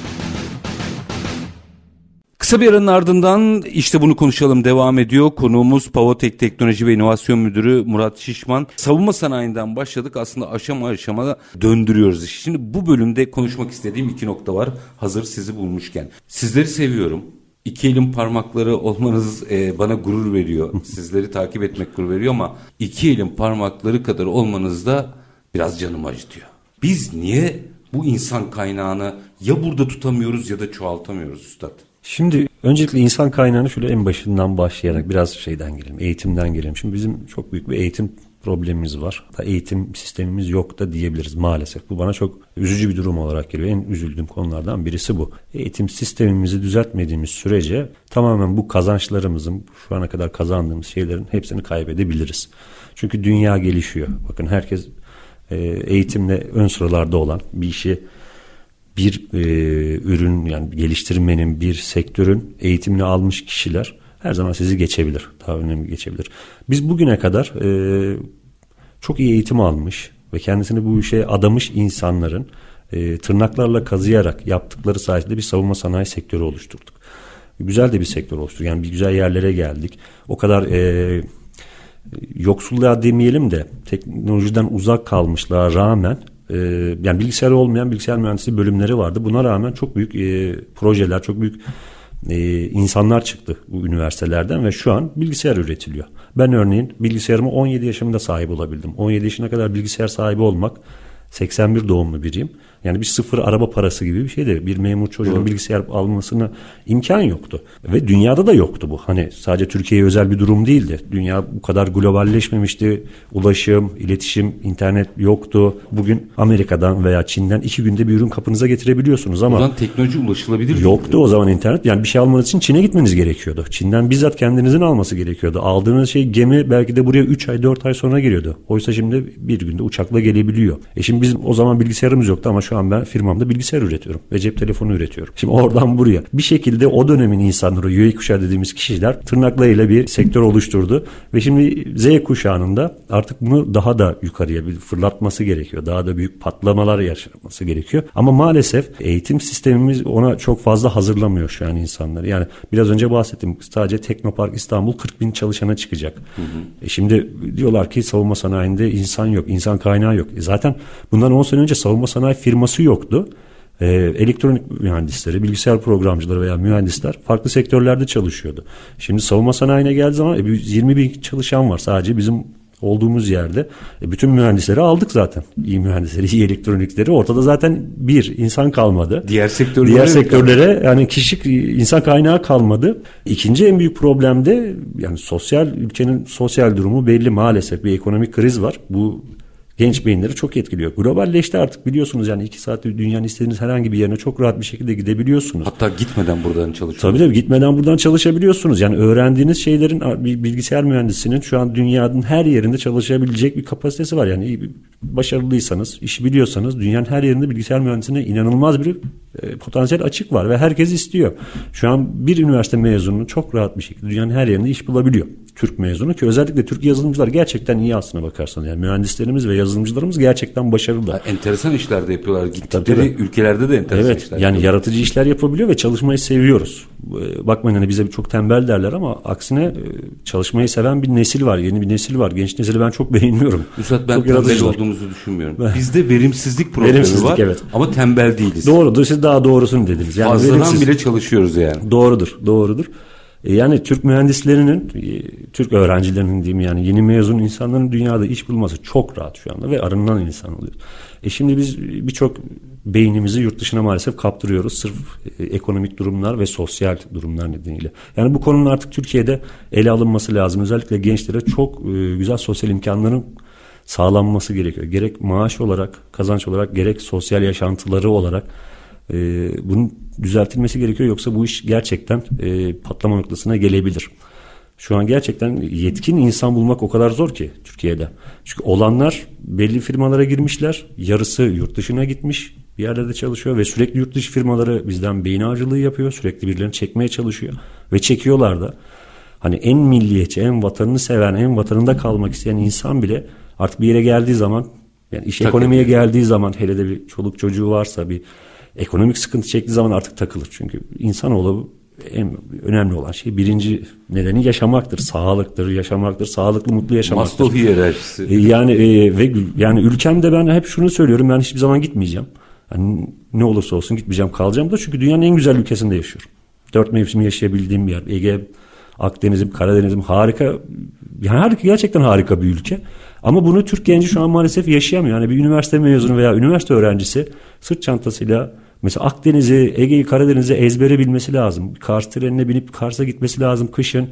Kısa bir aranın ardından işte bunu konuşalım devam ediyor. Konuğumuz Pavotek Teknoloji ve İnovasyon Müdürü Murat Şişman. Savunma sanayinden başladık aslında aşama aşama döndürüyoruz işi. Şimdi bu bölümde konuşmak istediğim iki nokta var hazır sizi bulmuşken. Sizleri seviyorum. İki elin parmakları olmanız e, bana gurur veriyor. [laughs] Sizleri takip etmek gurur veriyor ama iki elin parmakları kadar olmanız da biraz canımı acıtıyor. Biz niye bu insan kaynağını ya burada tutamıyoruz ya da çoğaltamıyoruz üstad? Şimdi öncelikle insan kaynağını şöyle en başından başlayarak biraz şeyden gelelim, eğitimden gelelim. Şimdi bizim çok büyük bir eğitim problemimiz var. Eğitim sistemimiz yok da diyebiliriz maalesef. Bu bana çok üzücü bir durum olarak geliyor. En üzüldüğüm konulardan birisi bu. Eğitim sistemimizi düzeltmediğimiz sürece tamamen bu kazançlarımızın şu ana kadar kazandığımız şeylerin hepsini kaybedebiliriz. Çünkü dünya gelişiyor. Bakın herkes e, eğitimle ön sıralarda olan bir işi bir e, ürün yani geliştirmenin bir sektörün eğitimini almış kişiler her zaman sizi geçebilir. Daha önemli geçebilir. Biz bugüne kadar e, çok iyi eğitim almış ve kendisini bu işe adamış insanların e, tırnaklarla kazıyarak yaptıkları sayesinde bir savunma sanayi sektörü oluşturduk. Güzel de bir sektör oluşturduk. Yani bir güzel yerlere geldik. O kadar e, yoksulluğa demeyelim de teknolojiden uzak kalmışlığa rağmen e, yani bilgisayar olmayan bilgisayar mühendisliği bölümleri vardı. Buna rağmen çok büyük e, projeler, çok büyük e, insanlar çıktı bu üniversitelerden ve şu an bilgisayar üretiliyor. Ben örneğin bilgisayarımı 17 yaşımda sahip olabildim. 17 yaşına kadar bilgisayar sahibi olmak 81 doğumlu biriyim. Yani bir sıfır araba parası gibi bir şeydi. Bir memur çocuğun Doğru. bilgisayar almasına imkan yoktu. Ve dünyada da yoktu bu. Hani sadece Türkiye'ye özel bir durum değildi. Dünya bu kadar globalleşmemişti. Ulaşım, iletişim, internet yoktu. Bugün Amerika'dan veya Çin'den iki günde bir ürün kapınıza getirebiliyorsunuz ama... O zaman teknoloji ulaşılabilir. Yoktu o zaman internet. Yani bir şey almanız için Çin'e gitmeniz gerekiyordu. Çin'den bizzat kendinizin alması gerekiyordu. Aldığınız şey gemi belki de buraya 3 ay 4 ay sonra geliyordu. Oysa şimdi bir günde uçakla gelebiliyor. E şimdi bizim o zaman bilgisayarımız yoktu ama şu an ben firmamda bilgisayar üretiyorum ve cep telefonu üretiyorum. Şimdi oradan buraya bir şekilde o dönemin insanları Y kuşağı dediğimiz kişiler tırnaklarıyla bir sektör oluşturdu ve şimdi Z kuşağının artık bunu daha da yukarıya bir fırlatması gerekiyor. Daha da büyük patlamalar yaşanması gerekiyor. Ama maalesef eğitim sistemimiz ona çok fazla hazırlamıyor şu an insanları. Yani biraz önce bahsettim sadece Teknopark İstanbul 40 bin çalışana çıkacak. Hı hı. E şimdi diyorlar ki savunma sanayinde insan yok, insan kaynağı yok. E zaten bundan 10 sene önce savunma sanayi firması yoktu. Ee, elektronik mühendisleri, bilgisayar programcıları veya mühendisler farklı sektörlerde çalışıyordu. Şimdi savunma sanayine geldiği zaman e, 20 bin çalışan var sadece bizim olduğumuz yerde. E, bütün mühendisleri aldık zaten. İyi mühendisleri, iyi elektronikleri. Ortada zaten bir insan kalmadı. Diğer sektörlere Diğer sektörlere yani kişi insan kaynağı kalmadı. İkinci en büyük problem de yani sosyal ülkenin sosyal durumu belli maalesef bir ekonomik kriz var. Bu genç beyinleri çok etkiliyor. Globalleşti artık biliyorsunuz yani iki saatte dünyanın istediğiniz herhangi bir yerine çok rahat bir şekilde gidebiliyorsunuz. Hatta gitmeden buradan çalışıyorsunuz. Tabii tabii gitmeden buradan çalışabiliyorsunuz. Yani öğrendiğiniz şeylerin bir bilgisayar mühendisinin şu an dünyanın her yerinde çalışabilecek bir kapasitesi var. Yani başarılıysanız, işi biliyorsanız dünyanın her yerinde bilgisayar mühendisine inanılmaz bir e, potansiyel açık var ve herkes istiyor. Şu an bir üniversite mezunu çok rahat bir şekilde dünyanın her yerinde iş bulabiliyor. Türk mezunu ki özellikle Türk yazılımcılar gerçekten iyi aslına bakarsanız. Yani mühendislerimiz ve yazılımcılarımız gerçekten başarılı. Ha, enteresan işler de yapıyorlar. Gittikleri tabii, tabii. ülkelerde de enteresan evet, işler yani yapıyorlar. yaratıcı işler yapabiliyor ve çalışmayı seviyoruz. E, bakmayın hani bize çok tembel derler ama aksine e, çalışmayı seven bir nesil var. Yeni bir nesil var. Genç nesili ben çok [laughs] beğeniyorum. Üstad ben çok tembel olduğumuzu düşünmüyorum. Bizde verimsizlik problemi verimsizlik, var evet. ama tembel değiliz. Doğrudur. Siz daha doğrusunu dediniz. Yani Fazladan verimsiz. bile çalışıyoruz yani. Doğrudur. Doğrudur. E, yani Türk mühendislerinin, e, Türk öğrencilerinin diyeyim yani yeni mezun insanların dünyada iş bulması çok rahat şu anda ve arınan insan oluyor. E şimdi biz birçok beynimizi yurt dışına maalesef kaptırıyoruz sırf e, ekonomik durumlar ve sosyal durumlar nedeniyle. Yani bu konunun artık Türkiye'de ele alınması lazım. Özellikle gençlere çok güzel sosyal imkanların sağlanması gerekiyor. Gerek maaş olarak, kazanç olarak, gerek sosyal yaşantıları olarak e, bunun düzeltilmesi gerekiyor. Yoksa bu iş gerçekten e, patlama noktasına gelebilir. Şu an gerçekten yetkin insan bulmak o kadar zor ki Türkiye'de. Çünkü olanlar belli firmalara girmişler. Yarısı yurt dışına gitmiş. Bir yerlerde çalışıyor ve sürekli yurt dışı firmaları bizden beyin avcılığı yapıyor. Sürekli birilerini çekmeye çalışıyor. Ve çekiyorlar da. Hani en milliyetçi, en vatanını seven, en vatanında kalmak isteyen insan bile artık bir yere geldiği zaman yani iş Tabii. ekonomiye geldiği zaman hele de bir çoluk çocuğu varsa bir ekonomik sıkıntı çektiği zaman artık takılır. Çünkü insanoğlu en önemli olan şey birinci nedeni yaşamaktır, sağlıktır, yaşamaktır, sağlıklı mutlu yaşamaktır. Maslow hiyerarşisi. E, yani e, ve yani ülkemde ben hep şunu söylüyorum ben hiçbir zaman gitmeyeceğim. Yani ne olursa olsun gitmeyeceğim kalacağım da çünkü dünyanın en güzel ülkesinde yaşıyorum. Dört mevsim yaşayabildiğim bir yer. Ege, Akdeniz'im, Karadeniz'im harika. Yani harika gerçekten harika bir ülke. Ama bunu Türk genci şu an maalesef yaşayamıyor. Yani bir üniversite mezunu veya üniversite öğrencisi sırt çantasıyla mesela Akdeniz'i, Ege'yi, Karadeniz'i ezbere bilmesi lazım. Kars trenine binip Kars'a gitmesi lazım kışın.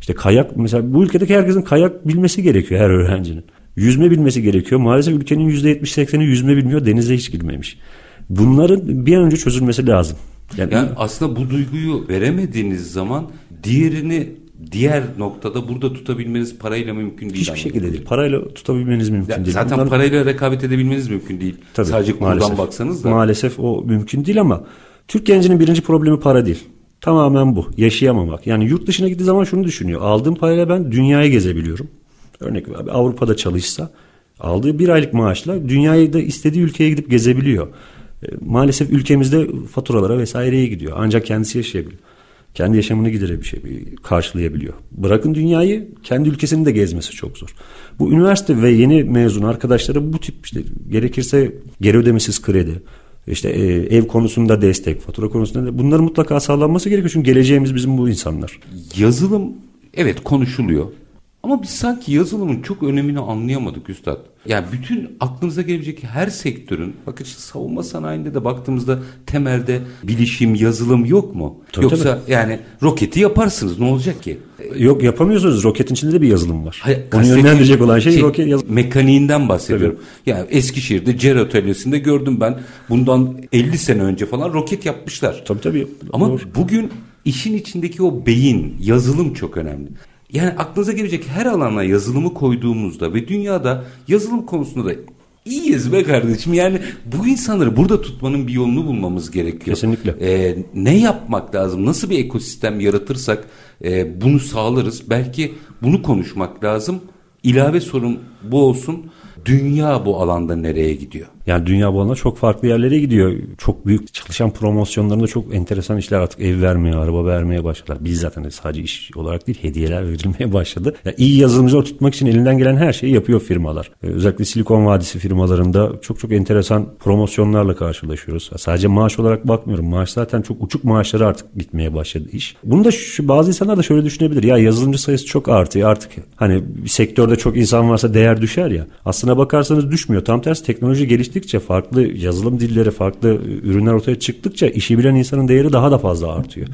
İşte kayak mesela bu ülkedeki herkesin kayak bilmesi gerekiyor her öğrencinin. Yüzme bilmesi gerekiyor. Maalesef ülkenin %70-80'i yüzme bilmiyor. Denize hiç girmemiş. Bunların bir an önce çözülmesi lazım. Yani, yani aslında bu duyguyu veremediğiniz zaman diğerini diğer noktada burada tutabilmeniz parayla mümkün değil. Hiçbir şekilde değil. Parayla tutabilmeniz mümkün ya değil. Zaten Bunlar... parayla rekabet edebilmeniz mümkün değil. Tabii, Sadece kurdan baksanız da. Maalesef o mümkün değil ama Türk gencinin birinci problemi para değil. Tamamen bu. Yaşayamamak. Yani yurt dışına gittiği zaman şunu düşünüyor. Aldığım parayla ben dünyayı gezebiliyorum. Örnek Avrupa'da çalışsa aldığı bir aylık maaşla dünyayı da istediği ülkeye gidip gezebiliyor. E, maalesef ülkemizde faturalara vesaireye gidiyor. Ancak kendisi yaşayabiliyor. Kendi yaşamını giderebiliyor, karşılayabiliyor. Bırakın dünyayı kendi ülkesini de gezmesi çok zor. Bu üniversite ve yeni mezun arkadaşları bu tip işte gerekirse geri ödemesiz kredi, işte e, ev konusunda destek, fatura konusunda da bunların mutlaka sağlanması gerekiyor. Çünkü geleceğimiz bizim bu insanlar. Yazılım evet konuşuluyor. Ama biz sanki yazılımın çok önemini anlayamadık üstad. Yani bütün aklınıza gelebilecek her sektörün, bakın işte savunma sanayinde de baktığımızda temelde bilişim, yazılım yok mu? Tabii, Yoksa tabii. yani roketi yaparsınız ne olacak ki? Yok yapamıyorsunuz. Roketin içinde de bir yazılım var. Hayır, Onu yönlendirecek olan şey, şey roket yazılım. Mekaniğinden bahsediyorum. Tabii. Yani Eskişehir'de CER atölyesinde gördüm ben. Bundan 50 sene önce falan roket yapmışlar. Tabii tabii. Ama Doğru. bugün işin içindeki o beyin, yazılım çok önemli. Yani aklınıza gelecek her alana yazılımı koyduğumuzda ve dünyada yazılım konusunda da iyiyiz be kardeşim. Yani bu insanları burada tutmanın bir yolunu bulmamız gerekiyor. Kesinlikle. Ee, ne yapmak lazım? Nasıl bir ekosistem yaratırsak e, bunu sağlarız? Belki bunu konuşmak lazım. İlave sorun bu olsun dünya bu alanda nereye gidiyor? Yani dünya bu alanda çok farklı yerlere gidiyor. Çok büyük çalışan promosyonlarında çok enteresan işler artık ev vermeye, araba vermeye başladılar. Biz zaten sadece iş olarak değil hediyeler [laughs] verilmeye başladı. Yani iyi yazılımcılar tutmak için elinden gelen her şeyi yapıyor firmalar. Ee, özellikle Silikon Vadisi firmalarında çok çok enteresan promosyonlarla karşılaşıyoruz. Sadece maaş olarak bakmıyorum. Maaş zaten çok uçuk maaşları artık gitmeye başladı iş. Bunu da şu, bazı insanlar da şöyle düşünebilir. Ya yazılımcı sayısı çok artıyor artık. Hani sektörde çok insan varsa değer düşer ya. Aslına bakarsanız düşmüyor. Tam tersi teknoloji geliştikçe farklı yazılım dilleri, farklı ürünler ortaya çıktıkça işi bilen insanın değeri daha da fazla artıyor.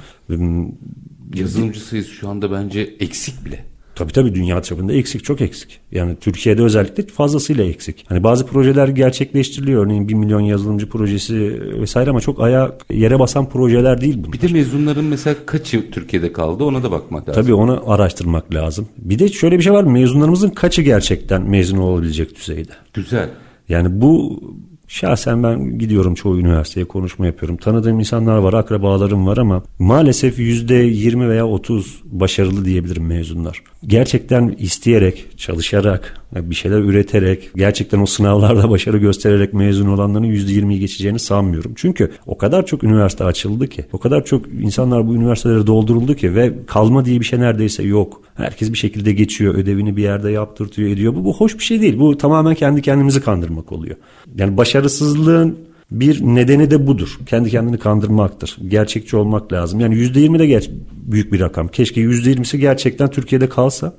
Yazılımcı sayısı şu anda bence eksik bile. Tabii tabii dünya çapında eksik çok eksik. Yani Türkiye'de özellikle fazlasıyla eksik. Hani bazı projeler gerçekleştiriliyor. Örneğin 1 milyon yazılımcı projesi vesaire ama çok aya yere basan projeler değil bunlar. Bir de mezunların mesela kaçı Türkiye'de kaldı ona da bakmak lazım. Tabii onu araştırmak lazım. Bir de şöyle bir şey var mezunlarımızın kaçı gerçekten mezun olabilecek düzeyde. Güzel. Yani bu Şahsen ben gidiyorum çoğu üniversiteye konuşma yapıyorum. Tanıdığım insanlar var, akrabalarım var ama maalesef yüzde yirmi veya otuz başarılı diyebilirim mezunlar. Gerçekten isteyerek, çalışarak, bir şeyler üreterek, gerçekten o sınavlarda [laughs] başarı göstererek mezun olanların yüzde yirmiyi geçeceğini sanmıyorum. Çünkü o kadar çok üniversite açıldı ki, o kadar çok insanlar bu üniversitelere dolduruldu ki ve kalma diye bir şey neredeyse yok. Herkes bir şekilde geçiyor, ödevini bir yerde yaptırtıyor, ediyor. Bu, bu hoş bir şey değil. Bu tamamen kendi kendimizi kandırmak oluyor. Yani başarısızlığın bir nedeni de budur. Kendi kendini kandırmaktır. Gerçekçi olmak lazım. Yani yüzde yirmi de geç büyük bir rakam. Keşke yüzde yirmisi gerçekten Türkiye'de kalsa.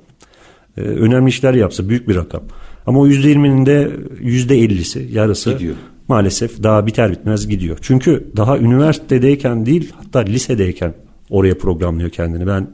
E, önemli işler yapsa büyük bir rakam. Ama o yüzde yirminin de yüzde ellisi yarısı gidiyor. maalesef daha biter bitmez gidiyor. Çünkü daha üniversitedeyken değil hatta lisedeyken oraya programlıyor kendini. Ben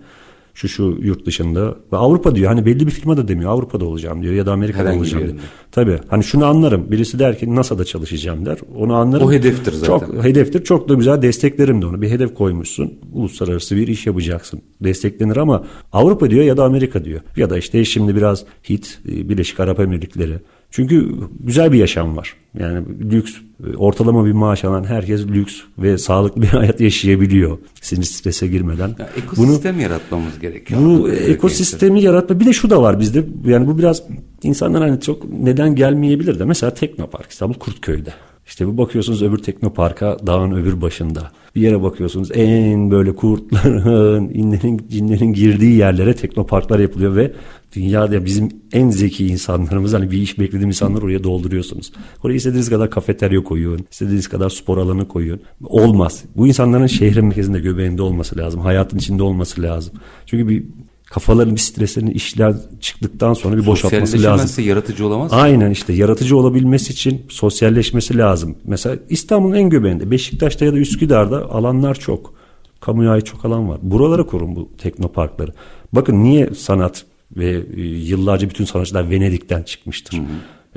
şu şu yurt dışında ve Avrupa diyor hani belli bir firma da demiyor Avrupa'da olacağım diyor ya da Amerika'da Herhangi olacağım diyor. Tabii hani şunu anlarım birisi der ki NASA'da çalışacağım der onu anlarım. O hedeftir zaten. Çok hedeftir çok da güzel desteklerim de onu bir hedef koymuşsun uluslararası bir iş yapacaksın desteklenir ama Avrupa diyor ya da Amerika diyor ya da işte şimdi biraz hit Birleşik Arap Emirlikleri çünkü güzel bir yaşam var. Yani lüks, ortalama bir maaş alan herkes lüks ve sağlıklı bir [laughs] hayat yaşayabiliyor. Sinir strese girmeden. Ya, ekosistem bunu, yaratmamız gerekiyor. Bu ekosistemi yaratma. Bir de şu da var bizde. Yani bu biraz insanlar hani çok neden gelmeyebilir de. Mesela Teknopark İstanbul Kurtköy'de. İşte bu bakıyorsunuz öbür teknoparka dağın öbür başında. Bir yere bakıyorsunuz en böyle kurtların, [laughs] inlerin, cinlerin girdiği yerlere teknoparklar yapılıyor ve dünyada bizim en zeki insanlarımız hani bir iş beklediğim insanlar oraya dolduruyorsunuz. Oraya istediğiniz kadar kafeterya koyun, istediğiniz kadar spor alanı koyun. Olmaz. Bu insanların şehrin merkezinde göbeğinde olması lazım. Hayatın içinde olması lazım. Çünkü bir kafaların bir streslerini işler çıktıktan sonra bir boşaltması lazım. yaratıcı olamaz? Aynen işte yaratıcı olabilmesi için sosyalleşmesi lazım. Mesela İstanbul'un en göbeğinde Beşiktaş'ta ya da Üsküdar'da alanlar çok. Kamuya ait çok alan var. Buralara kurun bu teknoparkları. Bakın niye sanat ve e, yıllarca bütün sanatçılar Venedik'ten çıkmıştır. Hı hı.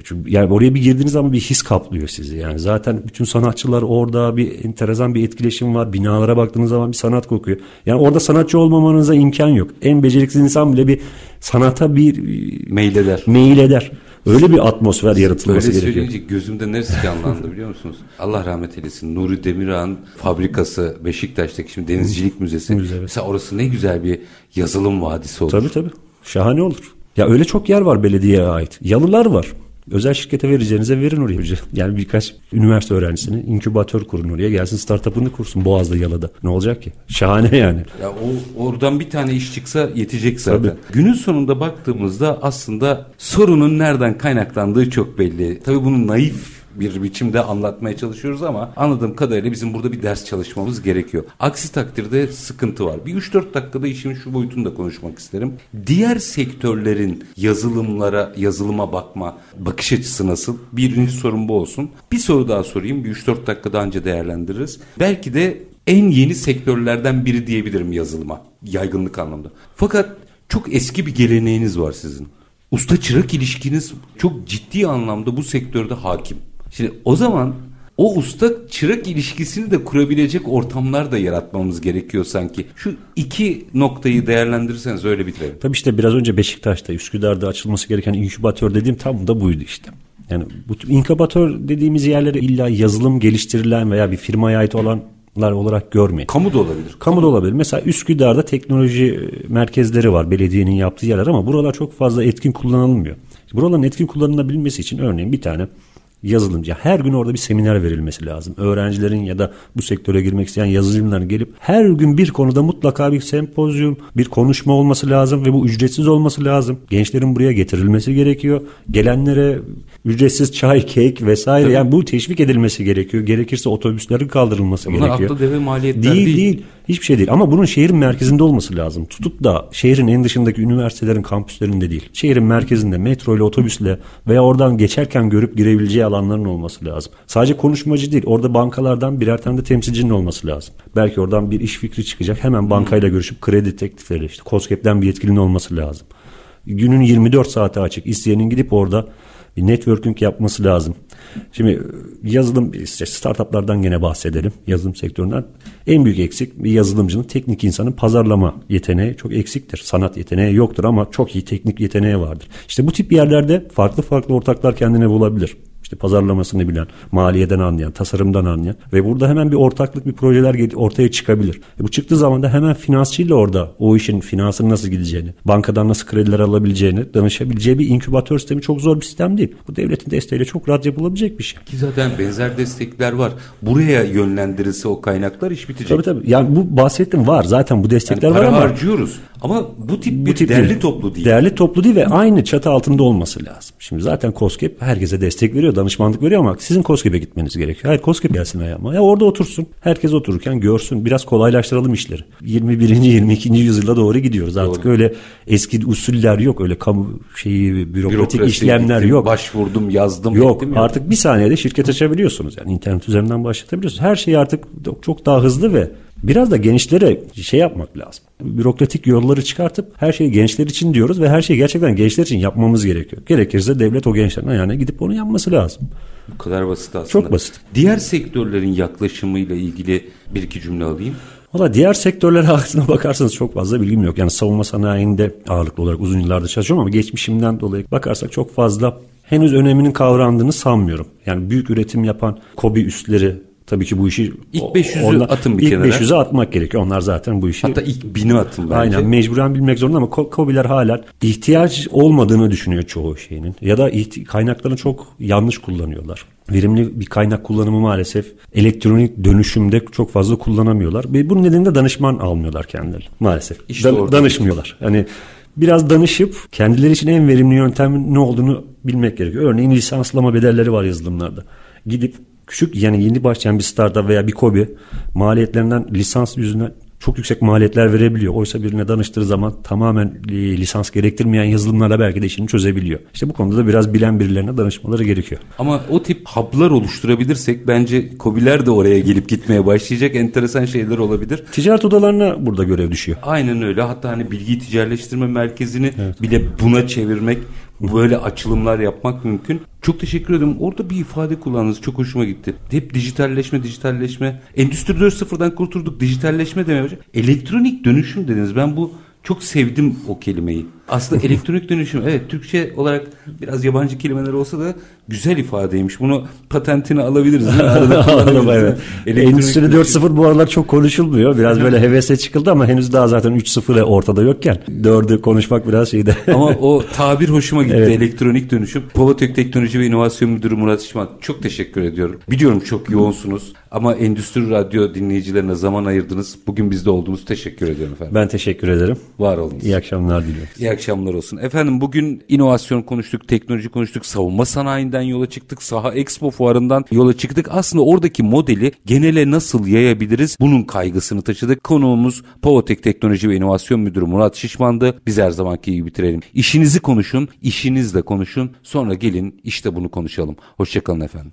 Çünkü yani oraya bir girdiğiniz zaman bir his kaplıyor sizi. Yani zaten bütün sanatçılar orada bir enteresan bir etkileşim var. Binalara baktığınız zaman bir sanat kokuyor. Yani orada sanatçı olmamanıza imkan yok. En beceriksiz insan bile bir sanata bir meyleder. Meyleder. Öyle bir atmosfer yaratılması Öyle gerekiyor. söyleyince gözümde neresi canlandı biliyor musunuz? Allah rahmet eylesin. Nuri Demirağ'ın fabrikası Beşiktaş'taki şimdi Denizcilik Müzesi. Müze, evet. Mesela orası ne güzel bir yazılım vadisi olur. Tabii tabii. Şahane olur. Ya öyle çok yer var belediyeye ait. Yalılar var. Özel şirkete vereceğinize verin oraya. Yani birkaç üniversite öğrencisini inkübatör kurun oraya. Gelsin startup'ını kursun Boğaz'da Yalı'da. Ne olacak ki? Şahane yani. Ya o oradan bir tane iş çıksa yetecek zaten. Tabii. Günün sonunda baktığımızda aslında sorunun nereden kaynaklandığı çok belli. Tabii bunun naif bir biçimde anlatmaya çalışıyoruz ama anladığım kadarıyla bizim burada bir ders çalışmamız gerekiyor. Aksi takdirde sıkıntı var. Bir 3-4 dakikada işin şu boyutunu da konuşmak isterim. Diğer sektörlerin yazılımlara, yazılıma bakma bakış açısı nasıl? Birinci sorun bu olsun. Bir soru daha sorayım. Bir 3-4 dakikada anca değerlendiririz. Belki de en yeni sektörlerden biri diyebilirim yazılıma. Yaygınlık anlamda. Fakat çok eski bir geleneğiniz var sizin. Usta çırak ilişkiniz çok ciddi anlamda bu sektörde hakim. Şimdi o zaman o usta çırak ilişkisini de kurabilecek ortamlar da yaratmamız gerekiyor sanki. Şu iki noktayı değerlendirirseniz öyle bitirelim. Tabii işte biraz önce Beşiktaş'ta, Üsküdar'da açılması gereken inkübatör dediğim tam da buydu işte. Yani bu inkübatör dediğimiz yerlere illa yazılım geliştirilen veya bir firmaya ait olanlar olarak görmeyin. Kamu da olabilir. Kamu da olabilir. Mesela Üsküdar'da teknoloji merkezleri var belediyenin yaptığı yerler ama buralar çok fazla etkin kullanılmıyor. Buraların etkin kullanılabilmesi için örneğin bir tane yazılımcı. Her gün orada bir seminer verilmesi lazım. Öğrencilerin ya da bu sektöre girmek isteyen yazılımcıların gelip her gün bir konuda mutlaka bir sempozyum, bir konuşma olması lazım ve bu ücretsiz olması lazım. Gençlerin buraya getirilmesi gerekiyor. Gelenlere ücretsiz çay, kek vesaire Tabii. yani bu teşvik edilmesi gerekiyor. Gerekirse otobüslerin kaldırılması Bunlar gerekiyor. Bunlar deve maliyetler değil. Değil değil. Hiçbir şey değil ama bunun şehrin merkezinde olması lazım. Tutup da şehrin en dışındaki üniversitelerin kampüslerinde değil. Şehrin merkezinde metro ile otobüsle veya oradan geçerken görüp girebileceği alanların olması lazım. Sadece konuşmacı değil. Orada bankalardan birer tane de temsilcinin olması lazım. Belki oradan bir iş fikri çıkacak. Hemen bankayla görüşüp kredi teklifleri işte COSGAP'ten bir yetkilinin olması lazım. Günün 24 saati açık. İsteyenin gidip orada bir networking yapması lazım. Şimdi yazılım işte startuplardan gene bahsedelim. Yazılım sektöründen. En büyük eksik bir yazılımcının teknik insanın pazarlama yeteneği çok eksiktir. Sanat yeteneği yoktur ama çok iyi teknik yeteneği vardır. İşte bu tip yerlerde farklı farklı ortaklar kendine bulabilir. İşte pazarlamasını bilen, maliyeden anlayan, tasarımdan anlayan ve burada hemen bir ortaklık bir projeler ortaya çıkabilir. E bu çıktığı zaman da hemen finansçıyla orada o işin finansının nasıl gideceğini, bankadan nasıl krediler alabileceğini danışabileceği bir inkübatör sistemi çok zor bir sistem değil. Bu devletin desteğiyle çok rahat yapılabilecek bir şey. Ki zaten benzer destekler var. Buraya yönlendirilse o kaynaklar iş bitecek. Tabii tabii. Yani bu bahsettim var. Zaten bu destekler yani var ama harcıyoruz. Ama bu tip bir tip değerli değil. toplu değil. Değerli toplu değil ve aynı çatı altında olması lazım. Şimdi zaten COSGAP herkese destek veriyor, danışmanlık veriyor ama sizin COSGAP'e gitmeniz gerekiyor. Hayır COSGAP gelsin ayağıma. Ya orada otursun. Herkes otururken görsün. Biraz kolaylaştıralım işleri. 21. 22. yüzyıla doğru gidiyoruz. Artık doğru. öyle eski usuller yok. Öyle kamu şeyi bürokratik Bürokrasi işlemler gittim, yok. Başvurdum, yazdım. Yok. Artık bir saniyede şirket açabiliyorsunuz. Yani internet üzerinden başlatabiliyorsunuz. Her şey artık çok daha hızlı ve Biraz da gençlere şey yapmak lazım. Bürokratik yolları çıkartıp her şeyi gençler için diyoruz ve her şeyi gerçekten gençler için yapmamız gerekiyor. Gerekirse devlet o gençlerin ayağına gidip onu yapması lazım. Bu kadar basit aslında. Çok basit. Diğer sektörlerin yaklaşımıyla ilgili bir iki cümle alayım. Valla diğer sektörler [laughs] aslına bakarsanız çok fazla bilgim yok. Yani savunma sanayinde ağırlıklı olarak uzun yıllardır çalışıyorum ama geçmişimden dolayı bakarsak çok fazla henüz öneminin kavrandığını sanmıyorum. Yani büyük üretim yapan kobi üstleri Tabii ki bu işi ilk 500'ü atın bir ilk kenara. İlk 500'ü atmak gerekiyor. Onlar zaten bu işi. Hatta ilk 1000'i atın bence. Aynen mecburen bilmek zorunda ama COBİ'ler hala ihtiyaç olmadığını düşünüyor çoğu şeyinin. Ya da kaynaklarını çok yanlış kullanıyorlar. Verimli bir kaynak kullanımı maalesef elektronik dönüşümde çok fazla kullanamıyorlar. Ve bunun nedeniyle danışman almıyorlar kendileri maalesef. İşte Dan- danışmıyorlar. Hani biraz danışıp kendileri için en verimli yöntemin ne olduğunu bilmek gerekiyor. Örneğin lisanslama bedelleri var yazılımlarda. Gidip küçük yani yeni başlayan bir startup veya bir kobi maliyetlerinden lisans yüzünden çok yüksek maliyetler verebiliyor. Oysa birine danıştığı zaman tamamen e, lisans gerektirmeyen yazılımlarla belki de işini çözebiliyor. İşte bu konuda da biraz bilen birilerine danışmaları gerekiyor. Ama o tip hub'lar oluşturabilirsek bence kobiler de oraya gelip gitmeye başlayacak enteresan şeyler olabilir. Ticaret odalarına burada görev düşüyor. Aynen öyle. Hatta hani bilgi ticaretleştirme merkezini evet. bile buna çevirmek böyle açılımlar yapmak mümkün. Çok teşekkür ederim. Orada bir ifade kullandınız. Çok hoşuma gitti. Hep dijitalleşme, dijitalleşme. Endüstri 4.0'dan kurtulduk. Dijitalleşme demeye hocam. Elektronik dönüşüm dediniz. Ben bu çok sevdim o kelimeyi. Aslında [laughs] elektronik dönüşüm evet Türkçe olarak biraz yabancı kelimeler olsa da güzel ifadeymiş. Bunu patentini alabiliriz. [laughs] Alalım evet. Endüstri 4.0 bu aralar çok konuşulmuyor. Biraz böyle hevese çıkıldı ama henüz daha zaten 3.0 ortada yokken 4'ü konuşmak biraz şeyde. [laughs] ama o tabir hoşuma gitti. Evet. Elektronik dönüşüm. Polatök Teknoloji ve İnovasyon Müdürü Murat İşman. Çok teşekkür ediyorum. Biliyorum çok yoğunsunuz ama Endüstri Radyo dinleyicilerine zaman ayırdınız. Bugün bizde olduğunuz teşekkür ediyorum efendim. Ben teşekkür ederim. Var olunuz. İyi akşamlar diliyorum. İyi akşamlar olsun. Efendim bugün inovasyon konuştuk, teknoloji konuştuk, savunma sanayinden yola çıktık, Saha Expo fuarından yola çıktık. Aslında oradaki modeli genele nasıl yayabiliriz? Bunun kaygısını taşıdık. Konuğumuz Povotek Teknoloji ve İnovasyon Müdürü Murat Şişman'dı. Biz her zamanki gibi bitirelim. İşinizi konuşun, işinizle konuşun. Sonra gelin işte bunu konuşalım. Hoşçakalın efendim.